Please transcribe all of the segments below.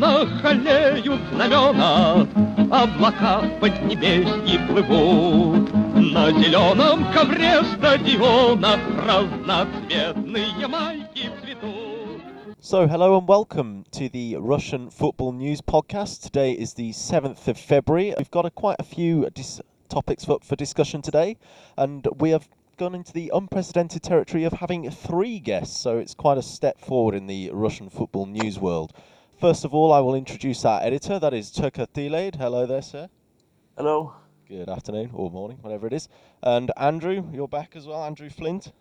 На трибунах холеют знамена, Облака в поднебесье плывут. На зеленом ковре стадиона Разноцветные майки цветут. So, hello and welcome to the Russian Football News Podcast. Today is the 7th of February. We've got a, quite a few dis- topics for, for discussion today, and we have gone into the unprecedented territory of having three guests, so it's quite a step forward in the Russian football news world. First of all, I will introduce our editor, that is Toke Theilade. Hello there, sir. Hello. Good afternoon or morning, whatever it is. And Andrew, you're back as well, Andrew Flint.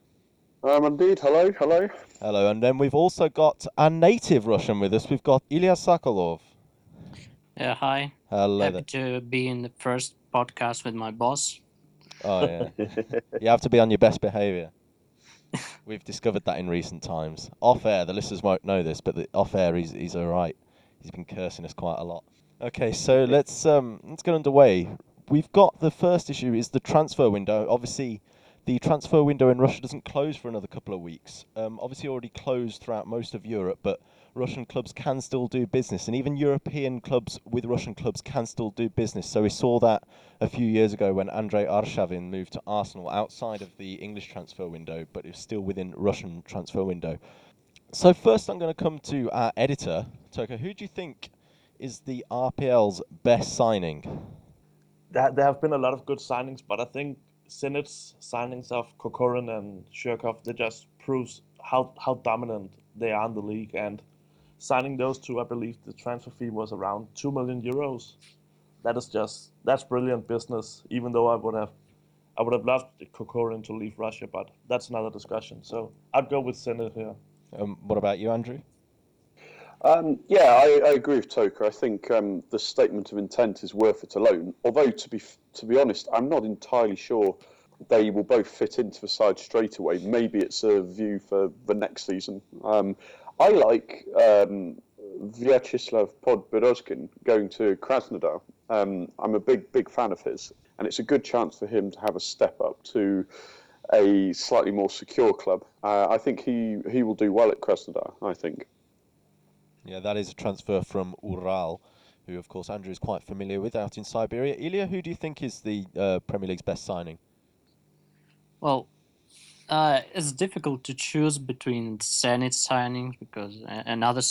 Um, indeed. Hello, hello. Hello, and then we've also got a native Russian with us. We've got Ilya Sokolov. Yeah, hi. Hello Happy there. to be in the first podcast with my boss. Oh yeah, you have to be on your best behaviour. We've discovered that in recent times. Off air, the listeners won't know this, but the, off air, he's he's all right. He's been cursing us quite a lot. Okay, so let's um let's get underway. We've got the first issue is the transfer window. Obviously, the transfer window in Russia doesn't close for another couple of weeks. Um, obviously already closed throughout most of Europe, but Russian clubs can still do business, and even European clubs with Russian clubs can still do business. So we saw that a few years ago when Andrei Arshavin moved to Arsenal outside of the English transfer window, but it's still within Russian transfer window. So first, I'm going to come to our editor, Toke. Who do you think is the RPL's best signing? There, there have been a lot of good signings, but I think Zenit's signings of Kokorin and Zhirkov, they just proves how, how dominant they are in the league. And signing those two, I believe the transfer fee was around 2 million euros. That is just, that's brilliant business, even though I would have I would have loved Kokorin to leave Russia, but that's another discussion. So I'd go with Zenit here. Um, what about you, Andrew? Um, yeah, I, I agree with Toke. I think um, the statement of intent is worth it alone. Although, to be to be honest, I'm not entirely sure they will both fit into the side straight away. Maybe it's a view for the next season. Um, I like um, Vyacheslav Podborozkin going to Krasnodar. Um, I'm a big big fan of his, and it's a good chance for him to have a step up to a slightly more secure club. Uh, I think he he will do well at Krasnodar. I think. Yeah, that is a transfer from Ural, who, of course, Andrew is quite familiar with out in Siberia. Ilya, who do you think is the uh, Premier League's best signing? Well, uh, it's difficult to choose between Zenit signings because and other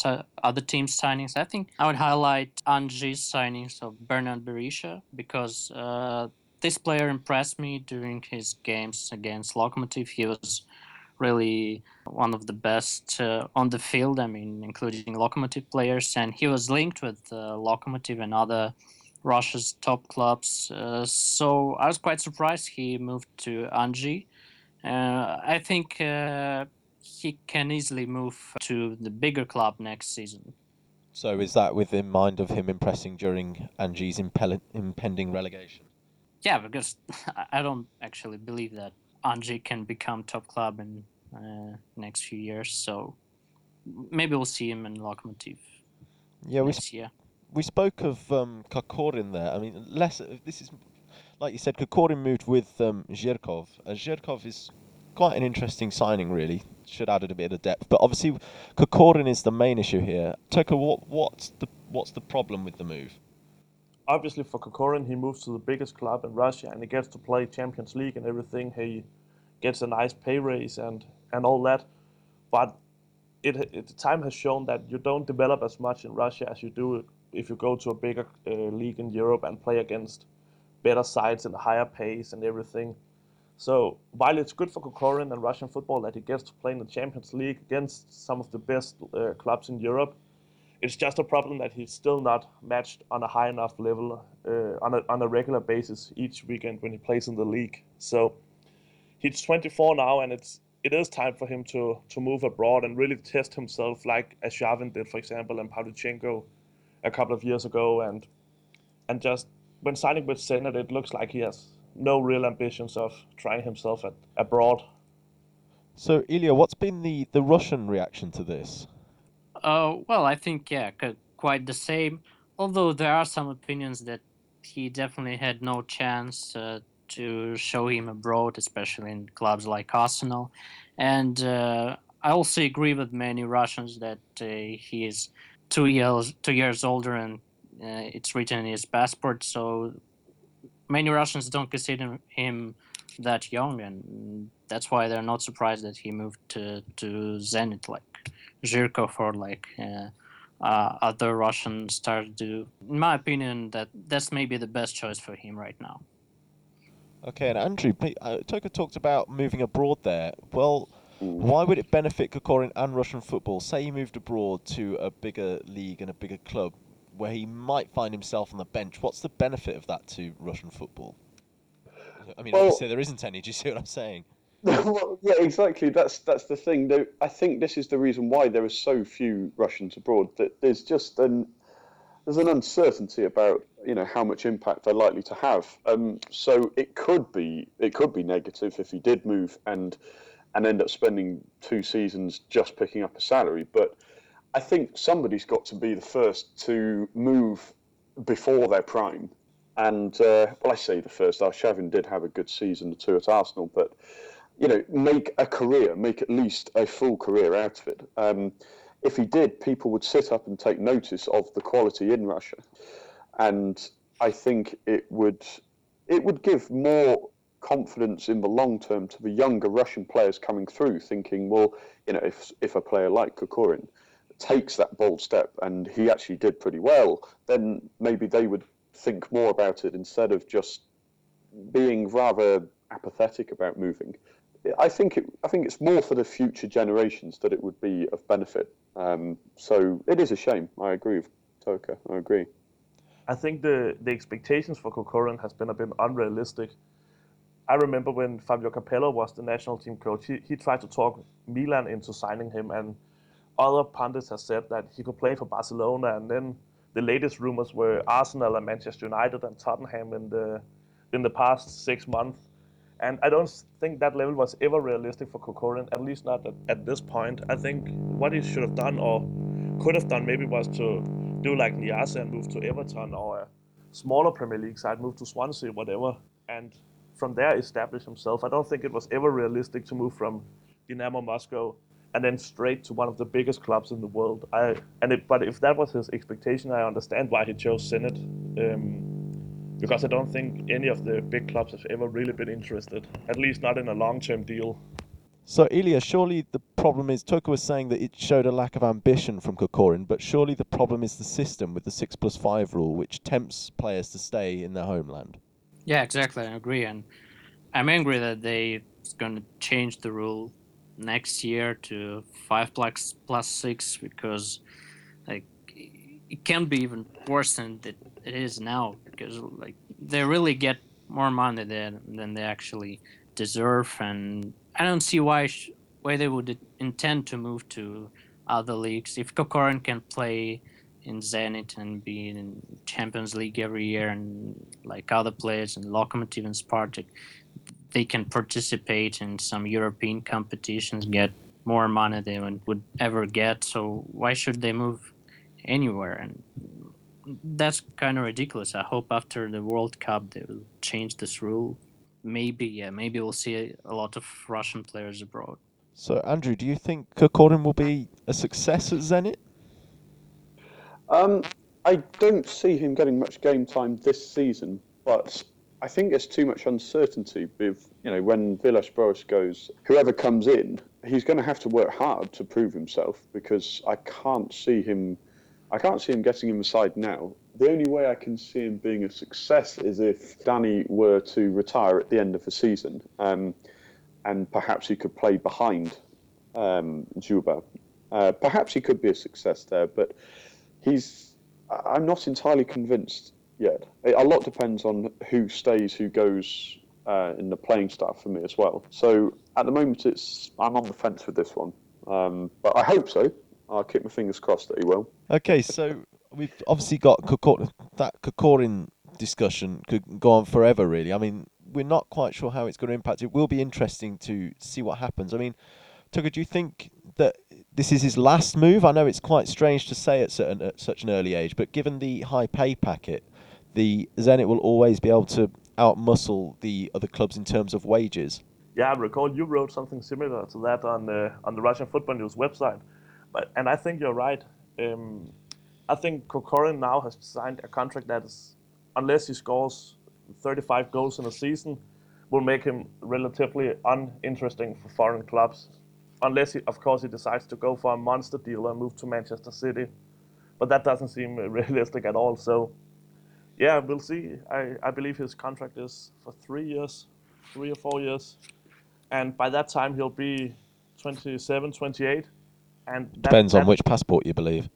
other team signings. I think I would highlight Anji's signings of Bernard Berisha because uh, this player impressed me during his games against Lokomotiv. He was really one of the best uh, on the field. I mean, including Lokomotiv players, and he was linked with uh, Lokomotiv and other Russia's top clubs. Uh, so I was quite surprised he moved to Anji. Uh, I think uh, he can easily move to the bigger club next season. So is that with in mind of him impressing during Anji's impel- impending relegation? Yeah, because I don't actually believe that Anji can become top club in uh, next few years. So maybe we'll see him in Lokomotiv Yeah, we year. we spoke of um, Kokorin there. I mean, less. This is like you said. Kokorin moved with um, Zhirkov. Uh, Zhirkov is quite an interesting signing, really. Should added a bit of depth, but obviously Kokorin is the main issue here. Tucker, what what's the what's the problem with the move? obviously for Kokorin, he moves to the biggest club in Russia and he gets to play Champions League and everything. He gets a nice pay raise and, and all that. But it, it time has shown that you don't develop as much in Russia as you do if you go to a bigger uh, league in Europe and play against better sides and a higher pace and everything. So while it's good for Kokorin and Russian football that he gets to play in the Champions League against some of the best uh, clubs in Europe, it's just a problem that he's still not matched on a high enough level uh, on, a, on a regular basis each weekend when he plays in the league. So he's 24 now, and it's it is time for him to to move abroad and really test himself, like Arshavin did, for example, and Pavlyuchenko a couple of years ago, and and just when signing with Zenit, it looks like he has no real ambitions of trying himself at, abroad. So Ilya, what's been the the Russian reaction to this? Uh, well, I think yeah, c- quite the same. Although there are some opinions that he definitely had no chance uh, to show him abroad, especially in clubs like Arsenal. And uh, I also agree with many Russians that uh, he is two years two years older and uh, it's written in his passport. So many Russians don't consider him that young, and that's why they're not surprised that he moved to to Zenit like Zhirkov or like. Uh, uh, other Russian stars do. In my opinion, that that's maybe the best choice for him right now. Okay, and Andrew, uh, Toke talked about moving abroad there. Well, why would it benefit Kokorin and Russian football? Say he moved abroad to a bigger league and a bigger club where he might find himself on the bench. What's the benefit of that to Russian football? I mean, Well- obviously there isn't any. Do you see what I'm saying? well, yeah, exactly. That's that's the thing. Though I think this is the reason why there are so few Russians abroad. That there's just an there's an uncertainty about you know how much impact they're likely to have. Um, so it could be it could be negative if he did move and and end up spending two seasons just picking up a salary. But I think somebody's got to be the first to move before their prime. And uh, well, I say the first. Arshavin did have a good season or two at Arsenal, but you know, make a career, make at least a full career out of it. Um, if he did, people would sit up and take notice of the quality in Russia, and I think it would it would give more confidence in the long term to the younger Russian players coming through, thinking, well, you know, if if a player like Kokorin takes that bold step and he actually did pretty well, then maybe they would think more about it instead of just being rather apathetic about moving. I think it, I think it's more for the future generations that it would be of benefit. Um, so it is a shame. I agree with Toke. I agree. I think the, the expectations for Kokorin has been a bit unrealistic. I remember when Fabio Capello was the national team coach, he, he tried to talk Milan into signing him, and other pundits have said that he could play for Barcelona. And then the latest rumors were Arsenal and Manchester United and Tottenham in the in the past six months. And I don't think that level was ever realistic for Kokorin, at least not at, at this point. I think what he should have done or could have done maybe was to do like Niasse and move to Everton or a smaller Premier League side, move to Swansea, whatever, and from there establish himself. I don't think it was ever realistic to move from Dynamo Moscow and then straight to one of the biggest clubs in the world. I and it, but if that was his expectation, I understand why he chose Zenit. Um, because I don't think any of the big clubs have ever really been interested, at least not in a long-term deal. So, Ilya, surely the problem is Toke was saying that it showed a lack of ambition from Kokorin, but surely the problem is the system with the six plus five rule, which tempts players to stay in their homeland. Yeah, exactly. I agree, and I'm angry that they are going to change the rule next year to five plus plus six because like it can be even worse than it, is now because like they really get more money than than they actually deserve, and I don't see why sh- why they would intend to move to other leagues. If Kokorin can play in Zenit and be in Champions League every year and like other players in Lokomotiv and Spartak, they can participate in some European competitions, get more money than they would- would ever get. So why should they move anywhere? And that's kind of ridiculous. I hope after the World Cup they will change this rule. Maybe, yeah, maybe we'll see a, a lot of Russian players abroad. So, Andrew, do you think Kokorin will be a success at Zenit? Um, I don't see him getting much game time this season, but I think there's too much uncertainty with you know when Villas-Boas goes. Whoever comes in, he's going to have to work hard to prove himself because I can't see him. I can't see him getting in the side now. The only way I can see him being a success is if Danny were to retire at the end of the season, um, and perhaps he could play behind um, Dzyuba. Uh, perhaps he could be a success there, but he's. I'm not entirely convinced yet. A lot depends on who stays, who goes uh, in the playing staff for me as well. So at the moment, it's I'm on the fence with this one, um, but I hope so. I'll keep my fingers crossed that he will. Okay, so we've obviously got Kokor- that Kokorin discussion could go on forever, really. I mean, we're not quite sure how it's going to impact. It will be interesting to see what happens. I mean, Tucker, do you think that this is his last move? I know it's quite strange to say at, certain, at such an early age, but given the high pay packet, the Zenit will always be able to outmuscle the other clubs in terms of wages. Yeah, I recall you wrote something similar to that on the on the Russian Football News website, but and I think you're right. Um, I think Kokorin now has signed a contract that is, unless he scores 35 goals in a season, will make him relatively uninteresting for foreign clubs. Unless, he, of course, he decides to go for a monster deal and move to Manchester City. But that doesn't seem realistic at all. So, yeah, we'll see. I, I believe his contract is for three years, three or four years. And by that time, he'll be 27, 28. And that, Depends on that- which passport you believe.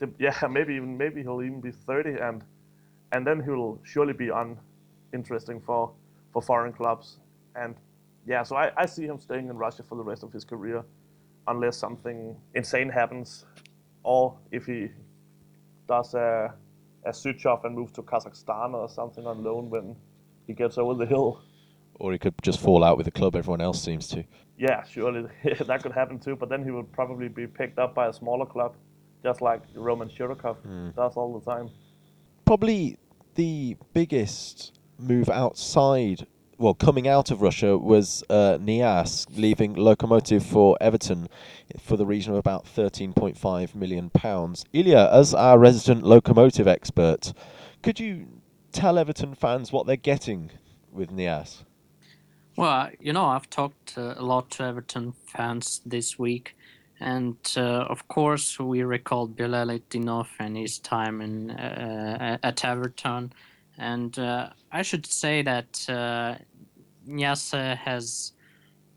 the- yeah, maybe even maybe he'll even be 30, and and then he'll surely be uninteresting for for foreign clubs. And yeah, so I, I see him staying in Russia for the rest of his career, unless something insane happens, or if he does a a switch off and move to Kazakhstan or something on loan when he gets over the hill. Or he could just fall out with the club. Everyone else seems to. Yeah, surely that could happen too. But then he would probably be picked up by a smaller club, just like Roman Shirokov hmm. does all the time. Probably the biggest move outside, well, coming out of Russia was uh, Niasse leaving Lokomotiv for Everton for the region of about 13.5 million pounds. Ilya, as our resident Lokomotiv expert, could you tell Everton fans what they're getting with Niasse? Well, you know, I've talked uh, a lot to Everton fans this week, and uh, of course, we recalled Bilal Dinov and his time in uh, at Everton, and uh, I should say that uh, Niasse has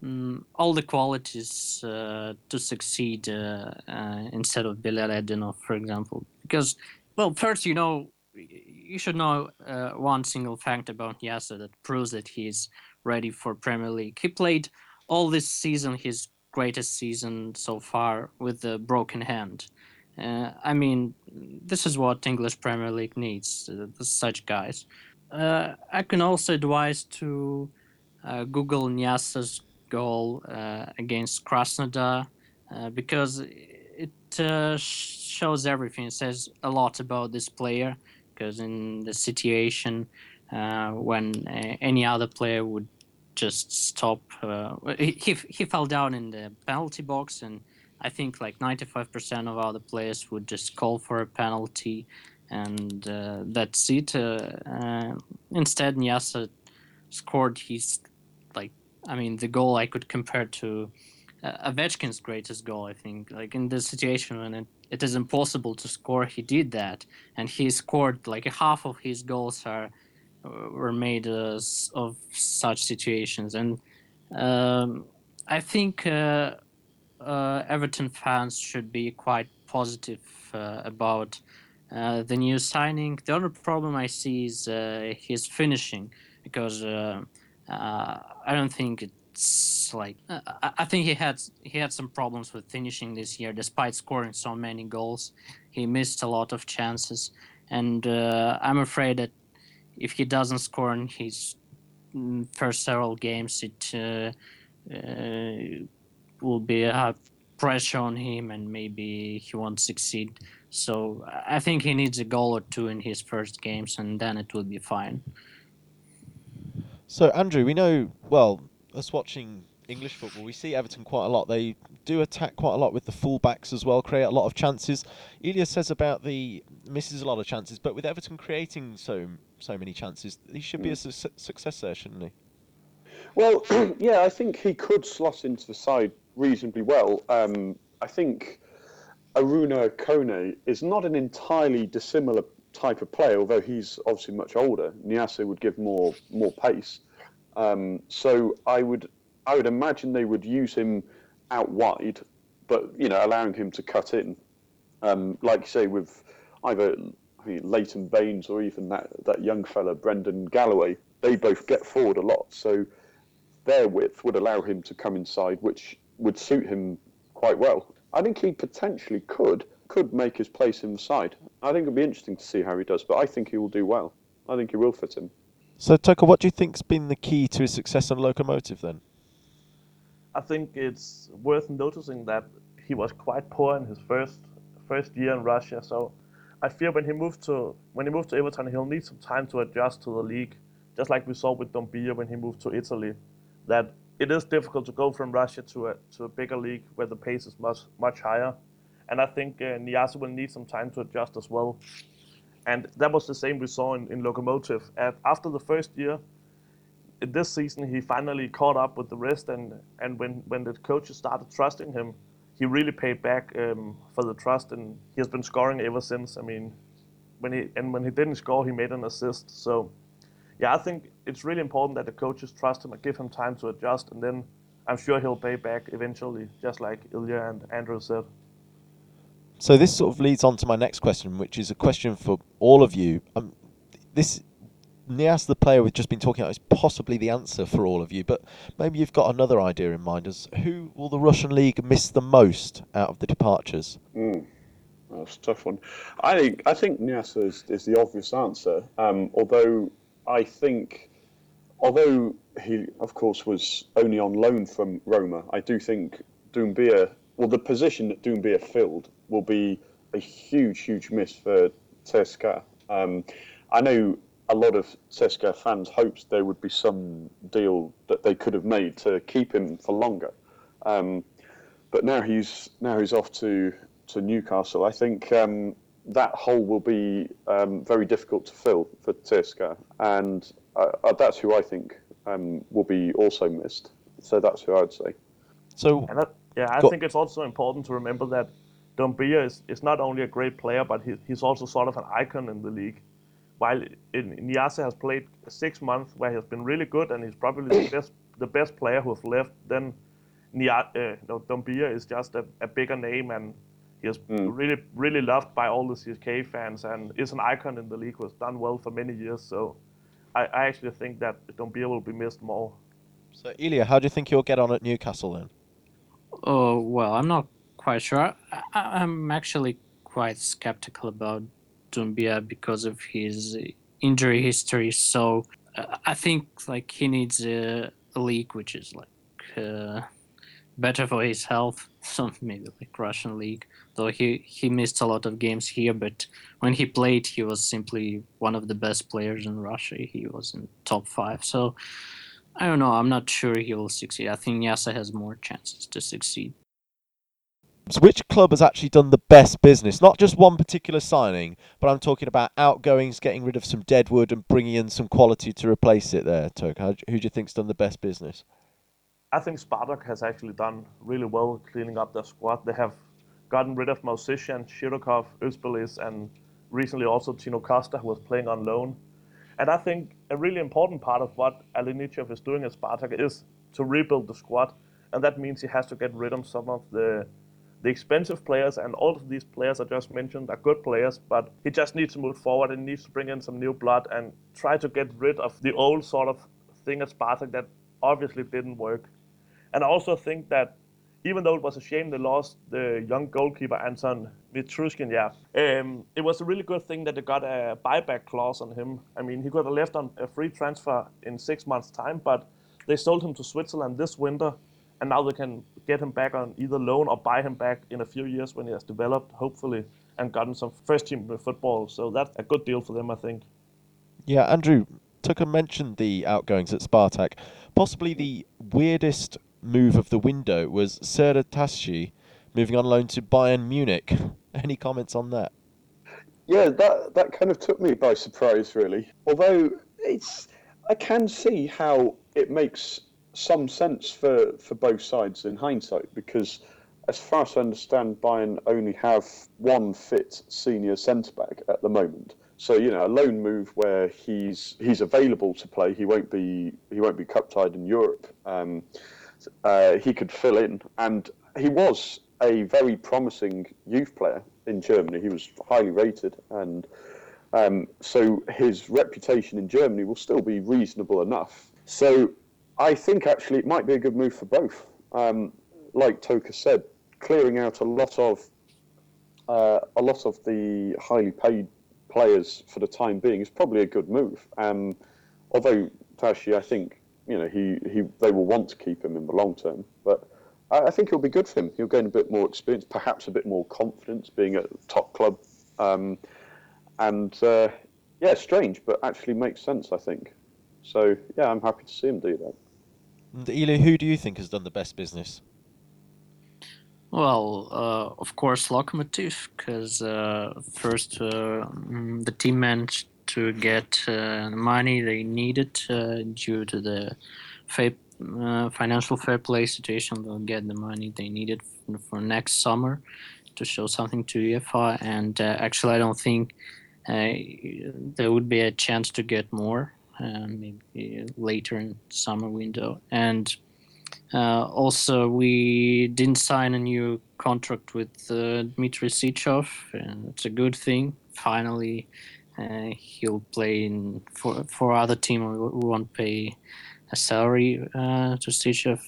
mm, all the qualities uh, to succeed uh, uh, instead of Bilal Dinov, for example. Because, well, first, you know, you should know uh, one single fact about Niasse that proves that he's ready for Premier League. He played all this season his greatest season so far with a broken hand. Uh, I mean, this is what English Premier League needs, uh, such guys. Uh, I can also advise to uh, Google Niasse's goal uh, against Krasnodar uh, because it shows everything. It says a lot about this player because in the situation when any other player would just stop. He he fell down in the penalty box, and I think like 95% of other players would just call for a penalty, and uh, that's it. Uh, uh, instead, Niasse scored his like I mean the goal I could compare to uh, greatest goal. I think like in the situation when it, it is impossible to score, he did that, and he scored like half of his goals are uh, were made uh, of such situations, and um, I think uh, Everton fans should be quite positive uh, about uh, the new signing. The other problem I see is uh, his finishing, because uh, uh, I don't think it's like uh, I I think he had he had some problems with finishing this year, despite scoring so many goals. He missed a lot of chances, and uh, I'm afraid that if he doesn't score in his mm, first several games, it uh, uh, will be a pressure on him, and maybe he won't succeed. So I think he needs a goal or two in his first games, and then it will be fine. So, Andrew, we know, well, us watching English football, we see Everton quite a lot. They do attack quite a lot with the fullbacks as well, create a lot of chances. Ilya says about the misses a lot of chances, but with Everton creating so so many chances, he should be a mm. su- success there, shouldn't he? Well, yeah, I think he could slot into the side reasonably well. Um, I think Arouna Koné is not an entirely dissimilar type of player, although he's obviously much older. Niasse would give more more pace. Um, so I would I would imagine they would use him out wide, but you know allowing him to cut in, um, like you say with either I mean, Leighton Baines or even that that young fella Brendan Galloway. They both get forward a lot, so their width would allow him to come inside, which would suit him quite well. I think he potentially could could make his place in the side. I think it'd be interesting to see how he does, but I think he will do well. I think he will fit in. So, Toke, what do you think's been the key to his success on Lokomotiv then? I think it's worth noticing that he was quite poor in his first first year in Russia. So I fear when he moved to when he moved to Everton, he'll need some time to adjust to the league, just like we saw with Doumbia when he moved to Italy. That it is difficult to go from Russia to a to a bigger league where the pace is much much higher, and I think uh, will need some time to adjust as well. And that was the same we saw in, in Lokomotiv. At, after the first year, this season he finally caught up with the rest, and, and when, when the coaches started trusting him, he really paid back um, for the trust, and he has been scoring ever since. I mean, when he and when he didn't score, he made an assist. So, yeah, I think it's really important that the coaches trust him and give him time to adjust, and then I'm sure he'll pay back eventually, just like Ilya and Andrew said. So this sort of leads on to my next question, which is a question for all of you. Um, this Niasse, the player we've just been talking about, is possibly the answer for all of you, but maybe you've got another idea in mind. As who will the Russian league miss the most out of the departures? Mm. That's a tough one. I think I think Niasse is, is the obvious answer. Um, although I think, although he of course was only on loan from Roma, I do think Doumbia, well, the position that Doumbia filled will be a huge, huge miss for CSKA. Um, I know a lot of CSKA fans hoped there would be some deal that they could have made to keep him for longer. Um, but now he's now he's off to, to Newcastle. I think um, that hole will be um, very difficult to fill for CSKA, and uh, uh, that's who I think um, will be also missed. So that's who I'd say. So that, yeah, I think it's also important to remember that Doumbia is, is not only a great player, but he, he's also sort of an icon in the league. While in, Niasse has played six months where he has been really good and he's probably the best the best player who has left, then Nia, uh, no, Doumbia is just a, a, bigger name and he is mm. really really loved by all the CSK fans and is an icon in the league who has done well for many years. So I, I actually think that Doumbia will be missed more. So Ilya, how do you think you'll get on at Newcastle then? Oh well, I'm not quite sure. I, am actually quite skeptical about Doumbia because of his injury history. So uh, I think like he needs a, a league which is like uh, better for his health. So maybe like Russian league. Though he he missed a lot of games here, but when he played, he was simply one of the best players in Russia. He was in top five. So. I don't know. I'm not sure he will succeed. I think Niasse has more chances to succeed. So which club has actually done the best business? Not just one particular signing, but I'm talking about outgoings, getting rid of some deadwood and bringing in some quality to replace it there, Toke. Who do you think's done the best business? I think Spartak has actually done really well cleaning up their squad. They have gotten rid of Movsisyan, Shirokov, Özbiliz, and recently also Tino Costa, who was playing on loan. And I think a really important part of what Alenichev is doing at Spartak is to rebuild the squad. And that means he has to get rid of some of the the expensive players and all of these players I just mentioned are good players, but he just needs to move forward and needs to bring in some new blood and try to get rid of the old sort of thing at Spartak that obviously didn't work. And I also think that even though it was a shame they lost the young goalkeeper Anton Mitryushkin, yeah, um, it was a really good thing that they got a buyback clause on him. I mean, he could have left on a free transfer in six months' time, but they sold him to Switzerland this winter and now they can get him back on either loan or buy him back in a few years when he has developed, hopefully, and gotten some first team football. So that's a good deal for them, I think. Yeah, Andrew, Tucker mentioned the outgoings at Spartak. Possibly the weirdest move of the window was Serdar Tasci moving on loan to Bayern Munich. Any comments on that? Yeah, that that kind of took me by surprise, really. Although it's, I can see how it makes some sense for, for both sides in hindsight because, as far as I understand, Bayern only have one fit senior centre back at the moment. So you know, a loan move where he's he's available to play. He won't be he won't be cup tied in Europe. Um, uh, he could fill in, and he was a very promising youth player in Germany. He was highly rated, and um, so his reputation in Germany will still be reasonable enough. So I think actually it might be a good move for both. Um, like Toke said, clearing out a lot of uh, a lot of the highly paid players for the time being is probably a good move. Um, although Tasci, I think you know he, he they will want to keep him in the long term, but I, I think it'll be good for him. He'll gain a bit more experience, perhaps a bit more confidence being at top club, um, and uh, yeah, strange, but actually makes sense. I think. So yeah, I'm happy to see him do that. And Ilya, who do you think has done the best business? Well, uh, of course, Lokomotiv, because uh, first uh, mm, the team managed to get uh, the money they needed uh, due to the fair, uh, financial fair play situation. They'll get the money they needed for next summer to show something to UEFA. And actually, I don't think there would be a chance to get more, uh, maybe later in summer window. And uh, also, we didn't sign a new contract with uh, Dmitry Sychev, and it's a good thing. Finally, uh, he'll play in for for other team who won't pay a salary uh, to Sychev.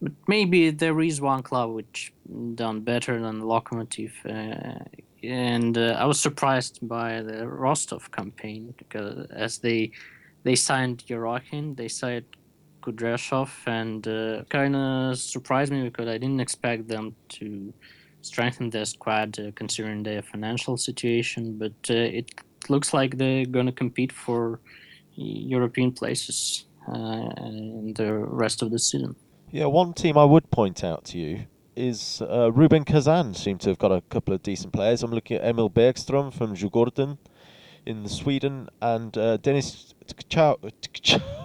But maybe there is one club which done better than Lokomotiv, uh, and uh, I was surprised by the Rostov campaign because as they they signed Yerokhin, they signed Kudryashov, and uh, kind of surprised me because I didn't expect them to strengthen their squad uh, considering their financial situation. But it looks like they're going to compete for European places uh, in the rest of the season. Yeah, one team I would point out to you is uh, Rubin Kazan. Seem to have got a couple of decent players. I'm looking at Emil Bergström from Djurgården in Sweden and uh, Denis Tkachuk.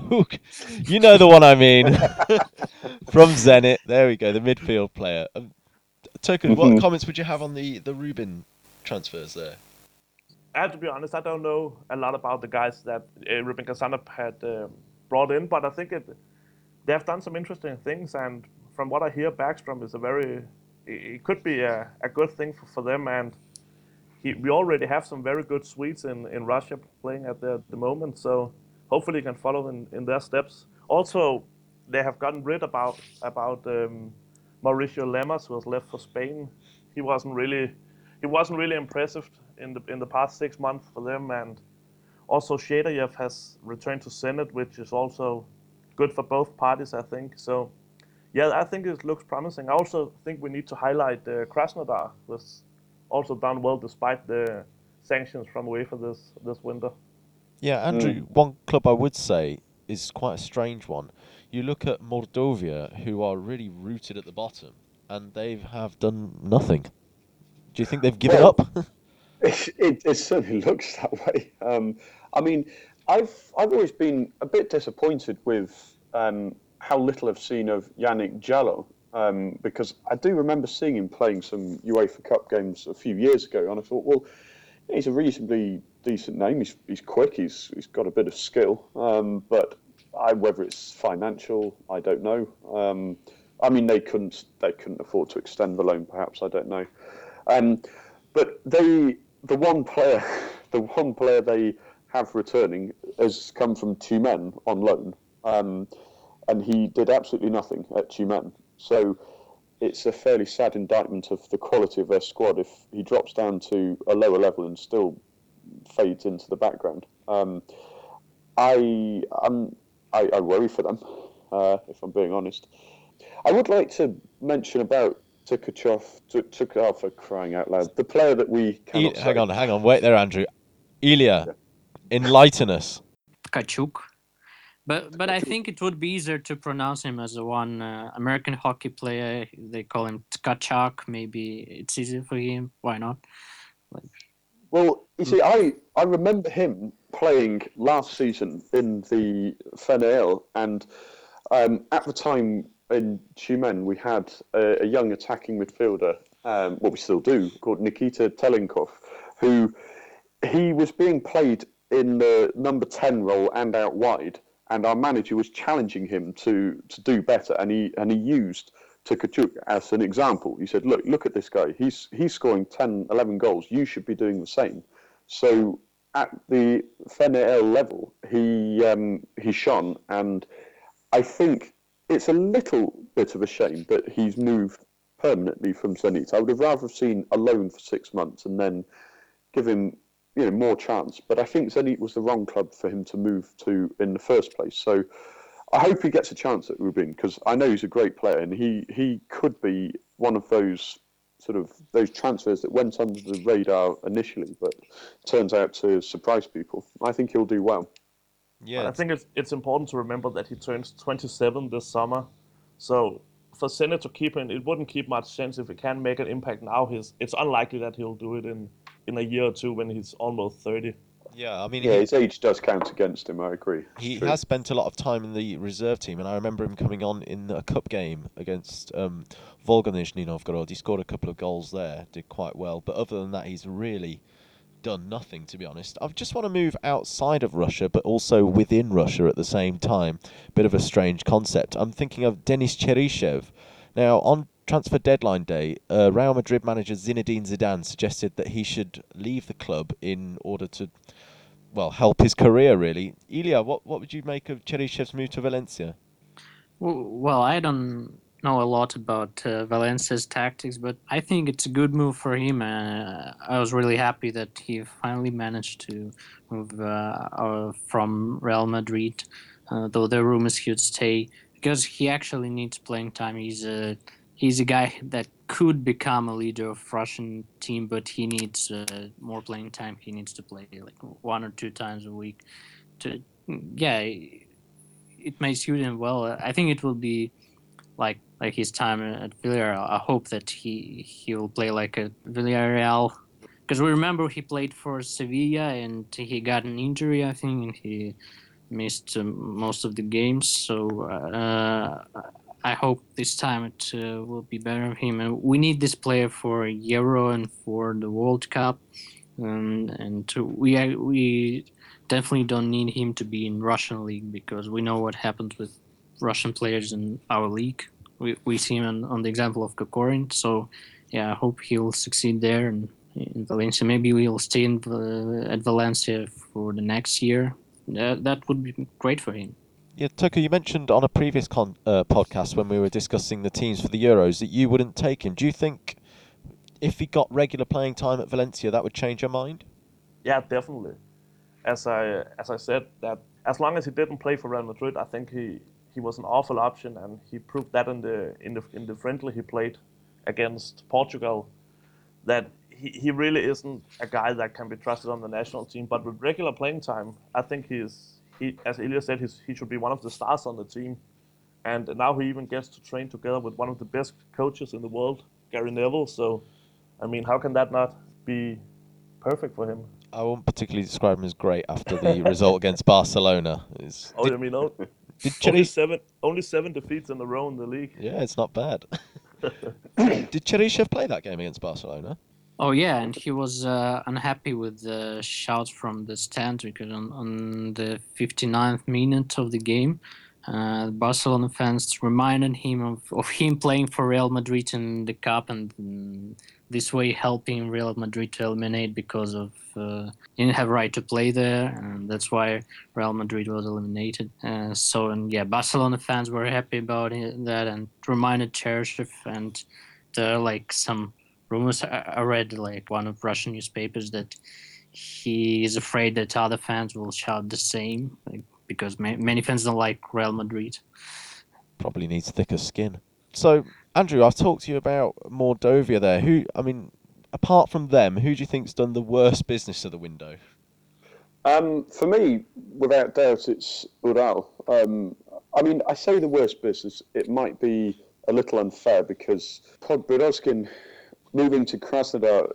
You know the one I mean. from Zenit. There we go, the midfield player. Um, Toke, what Mhm. comments would you have on the, the Rubin transfers there? I have to be honest, I don't know a lot about the guys that uh, Rubin Kazanov had um, brought in, but I think it, they have done some interesting things. And from what I hear, Backstrom is a very, it could be a, a good thing for, for them. And he, we already have some very good Swedes in, in Russia playing at the, the moment, so hopefully he can follow in, in their steps. Also, they have gotten rid about about um, Mauricio Lemos, who was left for Spain. He wasn't really he wasn't really impressive in the in the past six months for them, and also Sheydayev has returned to Zenit, which is also good for both parties, I think. So, yeah, I think it looks promising. I also think we need to highlight uh, Krasnodar, was also done well despite the sanctions from UEFA this this winter. Yeah, Andrew, one club I would say is quite a strange one. You look at Mordovia, who are really rooted at the bottom, and they have done nothing. Do you think they've given Well, up? It, it, it certainly looks that way. Um, I mean, I've I've always been a bit disappointed with um, how little I've seen of Yannick Djaló um, because I do remember seeing him playing some UEFA Cup games a few years ago, and I thought, well, he's a reasonably decent name. He's, he's quick. He's he's got a bit of skill, um, but I, whether it's financial, I don't know. Um, I mean, they couldn't they couldn't afford to extend the loan. Perhaps I don't know. Um, but they, the one player, the one player they have returning has come from Tyumen on loan, um, and he did absolutely nothing at Tyumen. So it's a fairly sad indictment of the quality of their squad if he drops down to a lower level and still fades into the background. Um, I, um, I I worry for them, uh, if I'm being honest. I would like to mention about Tukachov, Tukachov for crying out loud, the player that we E- cannot hang say. on, hang on, wait there, Andrew. Ilya, enlighten us. Tkachuk. But but I think it would be easier to pronounce him as a one uh, American hockey player. They call him Tkachuk. Maybe it's easier for him. Why not? Well, you see, I, I remember him playing last season in the FNL, and um, at the time in Tyumen, we had a, a young attacking midfielder, um, what we still do, called Nikita Telenkov, who he was being played in the number 10 role and out wide, and our manager was challenging him to, to do better, and he, and he used Tukachuk as an example. He said, look, look at this guy. He's, he's scoring 10, 11 goals. You should be doing the same. So at the FNL level, he, um, he shone, and I think it's a little bit of a shame that he's moved permanently from Zenit. I would have rather seen a loan for six months and then give him you know more chance. But I think Zenit was the wrong club for him to move to in the first place. So I hope he gets a chance at Rubin because I know he's a great player and he he could be one of those sort of those transfers that went under the radar initially, but turns out to surprise people. I think he'll do well. Yeah, I think it's it's important to remember that he turns 27 this summer, so for Zenit to keep him, it wouldn't keep much sense if he can make an impact now. He's it's unlikely that he'll do it in in a year or two when he's almost thirty. Yeah, I mean, Yeah, he, his age does count against him. I agree. he true. has spent a lot of time in the reserve team, and I remember him coming on in a cup game against um, Volga Nizhny Novgorod. He scored a couple of goals there, did quite well. But other than that, he's really done nothing, to be honest. I just want to move outside of Russia, but also within Russia at the same time. Bit of a strange concept. I'm thinking of Denis Cheryshev. Now, on transfer deadline day, uh, Real Madrid manager Zinedine Zidane suggested that he should leave the club in order to, well, help his career, really. Ilya, what, what would you make of Cheryshev's move to Valencia? W- Well, I don't know a lot about uh, Valencia's tactics, but I think it's a good move for him. Uh, I was really happy that he finally managed to move uh, uh, from Real Madrid, uh, though the rumors he would stay because he actually needs playing time. He's a he's a guy that could become a leader of Russian team, but he needs uh, more playing time. He needs to play like one or two times a week. To yeah, it may suit him well. I think it will be like like his time at Villarreal. I hope that he he will play like a Villarreal because we remember he played for Sevilla and he got an injury, I think, and he missed um, most of the games. So uh, I hope this time it uh, will be better of him. And we need this player for Euro and for the World Cup, um, and we we definitely don't need him to be in Russian league because we know what happens with Russian players in our league. We we see him on, on the example of Kokorin. So yeah, I hope he'll succeed there and in Valencia. Maybe we'll stay in, uh, at Valencia for the next year. That that would be great for him. Yeah, Tucker, you mentioned on a previous con- uh, podcast when we were discussing the teams for the Euros that you wouldn't take him. Do you think if he got regular playing time at Valencia, that would change your mind? Yeah, definitely. As I as I said, that as long as he didn't play for Real Madrid, I think he, he was an awful option, and he proved that in the in the in the friendly he played against Portugal, that he, he really isn't a guy that can be trusted on the national team. But with regular playing time, I think he's he as Ilya said, he's, he should be one of the stars on the team. And now he even gets to train together with one of the best coaches in the world, Gary Neville. So, I mean, how can that not be perfect for him? I won't particularly describe him as great after the result against Barcelona. It's, Oh, did, I mean, oh, did only Cheris- seven, only seven defeats in a row in the league. Yeah, it's not bad. did Cheryshev play that game against Barcelona? Oh yeah, and he was uh, unhappy with the shouts from the stand because on, on the 59th minute of the game, uh, Barcelona fans reminded him of, of him playing for Real Madrid in the cup and mm, this way helping Real Madrid to eliminate because of uh, didn't have right to play there, and that's why Real Madrid was eliminated. Uh, so and yeah, Barcelona fans were happy about that and reminded Cheryshev and there are like some rumors I read like one of Russian newspapers that he is afraid that other fans will shout the same like, because ma- many fans don't like Real Madrid. Probably needs thicker skin. So, Andrew, I've talked to you about Mordovia there. Who, I mean, apart from them, who do you think's done the worst business of the window? Um, for me, without doubt, it's Ural. Um, I mean, I say the worst business. It might be a little unfair because Podborozkin moving to Krasnodar.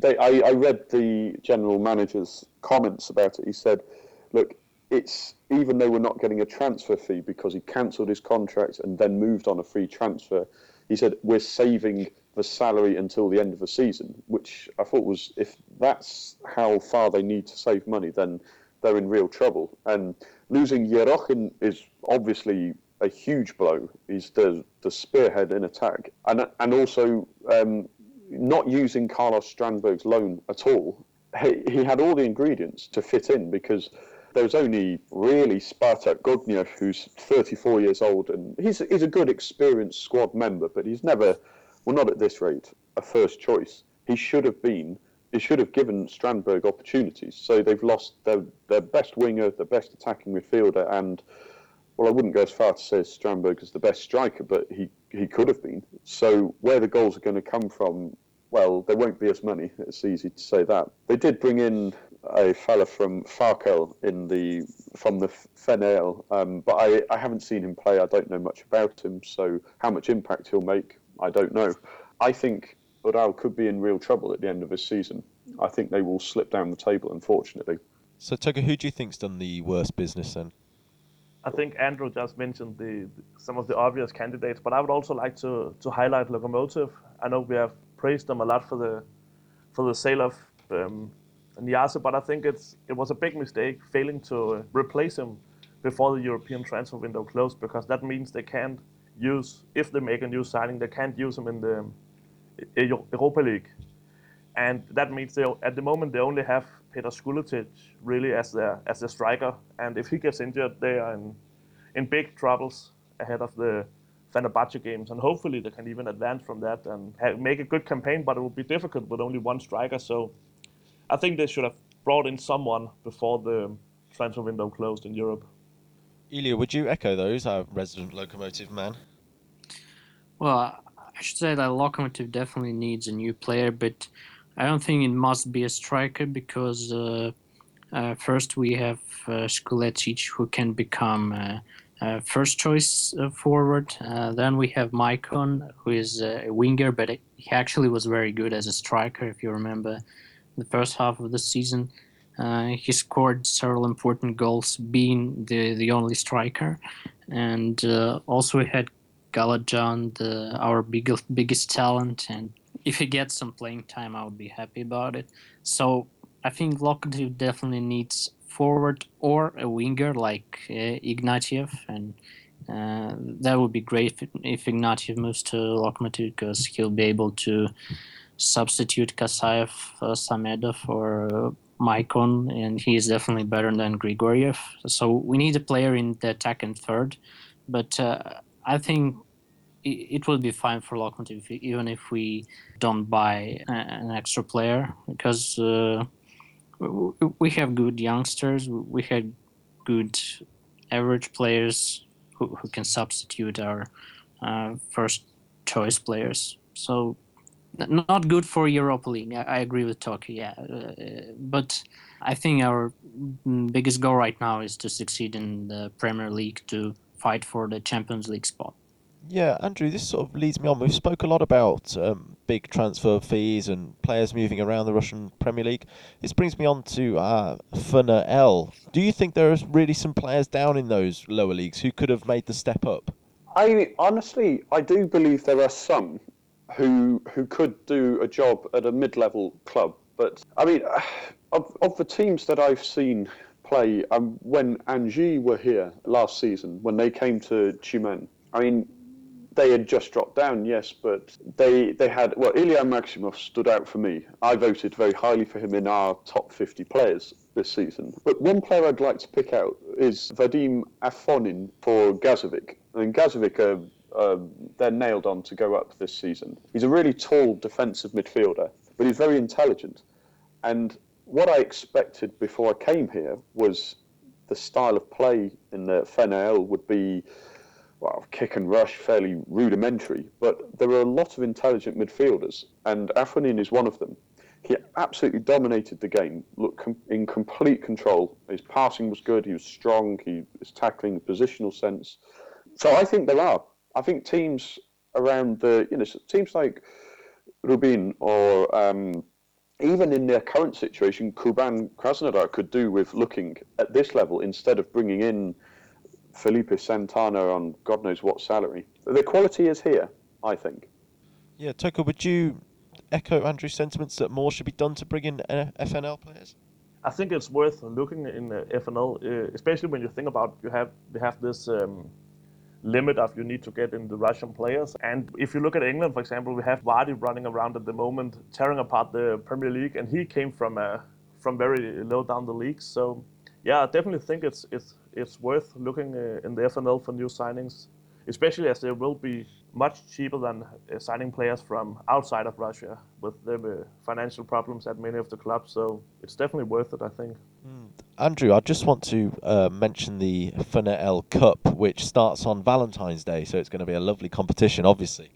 They, I, I read the general manager's comments about it. He said, "Look, it's even though we're not getting a transfer fee because he cancelled his contract and then moved on a free transfer. He said we're saving the salary until the end of the season, which I thought was if that's how far they need to save money, then they're in real trouble. And losing Yerokhin is obviously a huge blow. He's the the spearhead in attack, and and also um, not using Carlos Strandberg's loan at all. He, he had all the ingredients to fit in because there was only really Spartak Gogniev, who's 34 years old, and he's he's a good, experienced squad member, but he's never, well, not at this rate, a first choice. He should have been. He should have given Strandberg opportunities. So they've lost their their best winger, their best attacking midfielder, and well, I wouldn't go as far to say Strandberg is the best striker, but he he could have been. So where the goals are going to come from, well, there won't be as many. It's easy to say that. They did bring in a fella from Farkel in the from the FNL, um, but I, I haven't seen him play. I don't know much about him, so how much impact he'll make, I don't know. I think Ural could be in real trouble at the end of this season. I think they will slip down the table, unfortunately. So, Toke, who do you think's done the worst business then? I think Andrew just mentioned the some of the obvious candidates, but I would also like to, to highlight Lokomotiv. I know we have praised them a lot for the for the sale of um, Niasse, but I think it's it was a big mistake failing to uh, replace him before the European transfer window closed because that means they can't use if they make a new signing they can't use him in the Europa League, and that means they at the moment they only have Peter Skuletic really as their as their striker, and if he gets injured, they are in in big troubles ahead of the Fenerbahce games, and hopefully they can even advance from that and make a good campaign. But it will be difficult with only one striker, so I think they should have brought in someone before the transfer window closed in Europe. Ilya, would you echo those, our resident Lokomotiv man? Well, I should say that Lokomotiv definitely needs a new player, but I don't think it must be a striker because uh, uh, first we have uh, who can become uh, uh, first choice uh, forward. then we have Maicon who is a winger, but he actually was very good as a striker. If you remember the first half of the season, he scored several important goals, being the the only striker, and also we had Galajan, the, our biggest biggest talent, and if he gets some playing time, I would be happy about it. So I think Lokomotiv definitely needs forward or a winger like uh, Ignatiev, and uh, that would be great if, if Ignatiev moves to Lokomotiv because he'll be able to substitute Kasayev, uh, Samedov, or uh, Maicon, and he is definitely better than Grigoriev. So we need a player in the attack and third, but uh, I think it will be fine for Lokomotiv even if we don't buy an extra player because uh, we have good youngsters. We had good average players who, who can substitute our uh, first choice players. So not good for Europa League. I, I agree with Toke, yeah. Uh, but I think our biggest goal right now is to succeed in the Premier League to fight for the Champions League spot. Yeah, Andrew, this sort of leads me on. We've spoke a lot about um, big transfer fees and players moving around the Russian Premier League. This brings me on to uh, L. Do you think there are really some players down in those lower leagues who could have made the step up? I honestly, I do believe there are some who who could do a job at a mid-level club. But I mean, of, of the teams that I've seen play, um, when Anzhi were here last season, when they came to Tyumen, I mean, they had just dropped down, yes, but they they had well, Ilya Maximov stood out for me. I voted very highly for him in our top 50 players this season. But one player I'd like to pick out is Vadim Afonin for Gazovik. And Gazovik are uh, they're nailed on to go up this season. He's a really tall defensive midfielder, but he's very intelligent. And what I expected before I came here was the style of play in the FNL would be well, kick and rush, fairly rudimentary, but there are a lot of intelligent midfielders, and Afonin is one of them. He absolutely dominated the game, looked com- in complete control. His passing was good, he was strong, he was tackling, positional sense. So I think there are. I think teams around the, you know, teams like Rubin or um, even in their current situation, Kuban Krasnodar could do with looking at this level instead of bringing in Felipe Santana on God knows what salary. The quality is here, I think. Yeah, Toke, would you echo Andrew's sentiments that more should be done to bring in uh, FNL players? I think it's worth looking in FNL, uh, especially when you think about you have we have this um, limit of you need to get in the Russian players. And if you look at England, for example, we have Vardy running around at the moment, tearing apart the Premier League, and he came from uh, from very low down the league. So yeah, I definitely think it's it's it's worth looking uh, in the FNL for new signings, especially as they will be much cheaper than uh, signing players from outside of Russia with the financial problems at many of the clubs. So it's definitely worth it, I think. Mm. Andrew, I just want to uh, mention the FNL Cup, which starts on Valentine's Day, so it's going to be a lovely competition, obviously.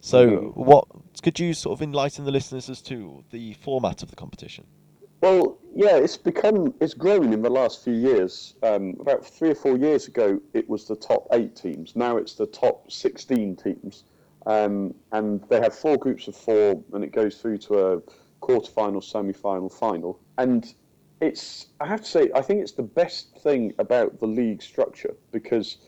So, what could you sort of enlighten the listeners as to the format of the competition? Well, Yeah, it's become it's grown in the last few years. Um, about three or four years ago, it was the top eight teams. Now it's the top sixteen teams, um, and they have four groups of four, and it goes through to a quarter-final, semi-final, final. And it's I have to say I think it's the best thing about the league structure because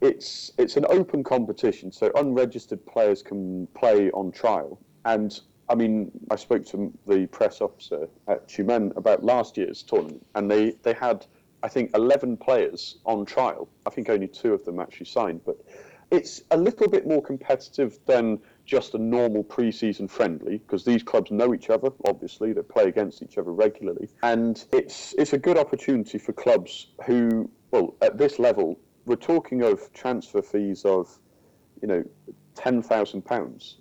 it's it's an open competition, so unregistered players can play on trial. And I mean, I spoke to the press officer at Tyumen about last year's tournament, and they, they had I think 11 players on trial. I think only two of them actually signed, but it's a little bit more competitive than just a normal pre-season friendly because these clubs know each other. Obviously, they play against each other regularly, and it's it's a good opportunity for clubs who, well, at this level, we're talking of transfer fees of, you know, ten thousand um, pounds.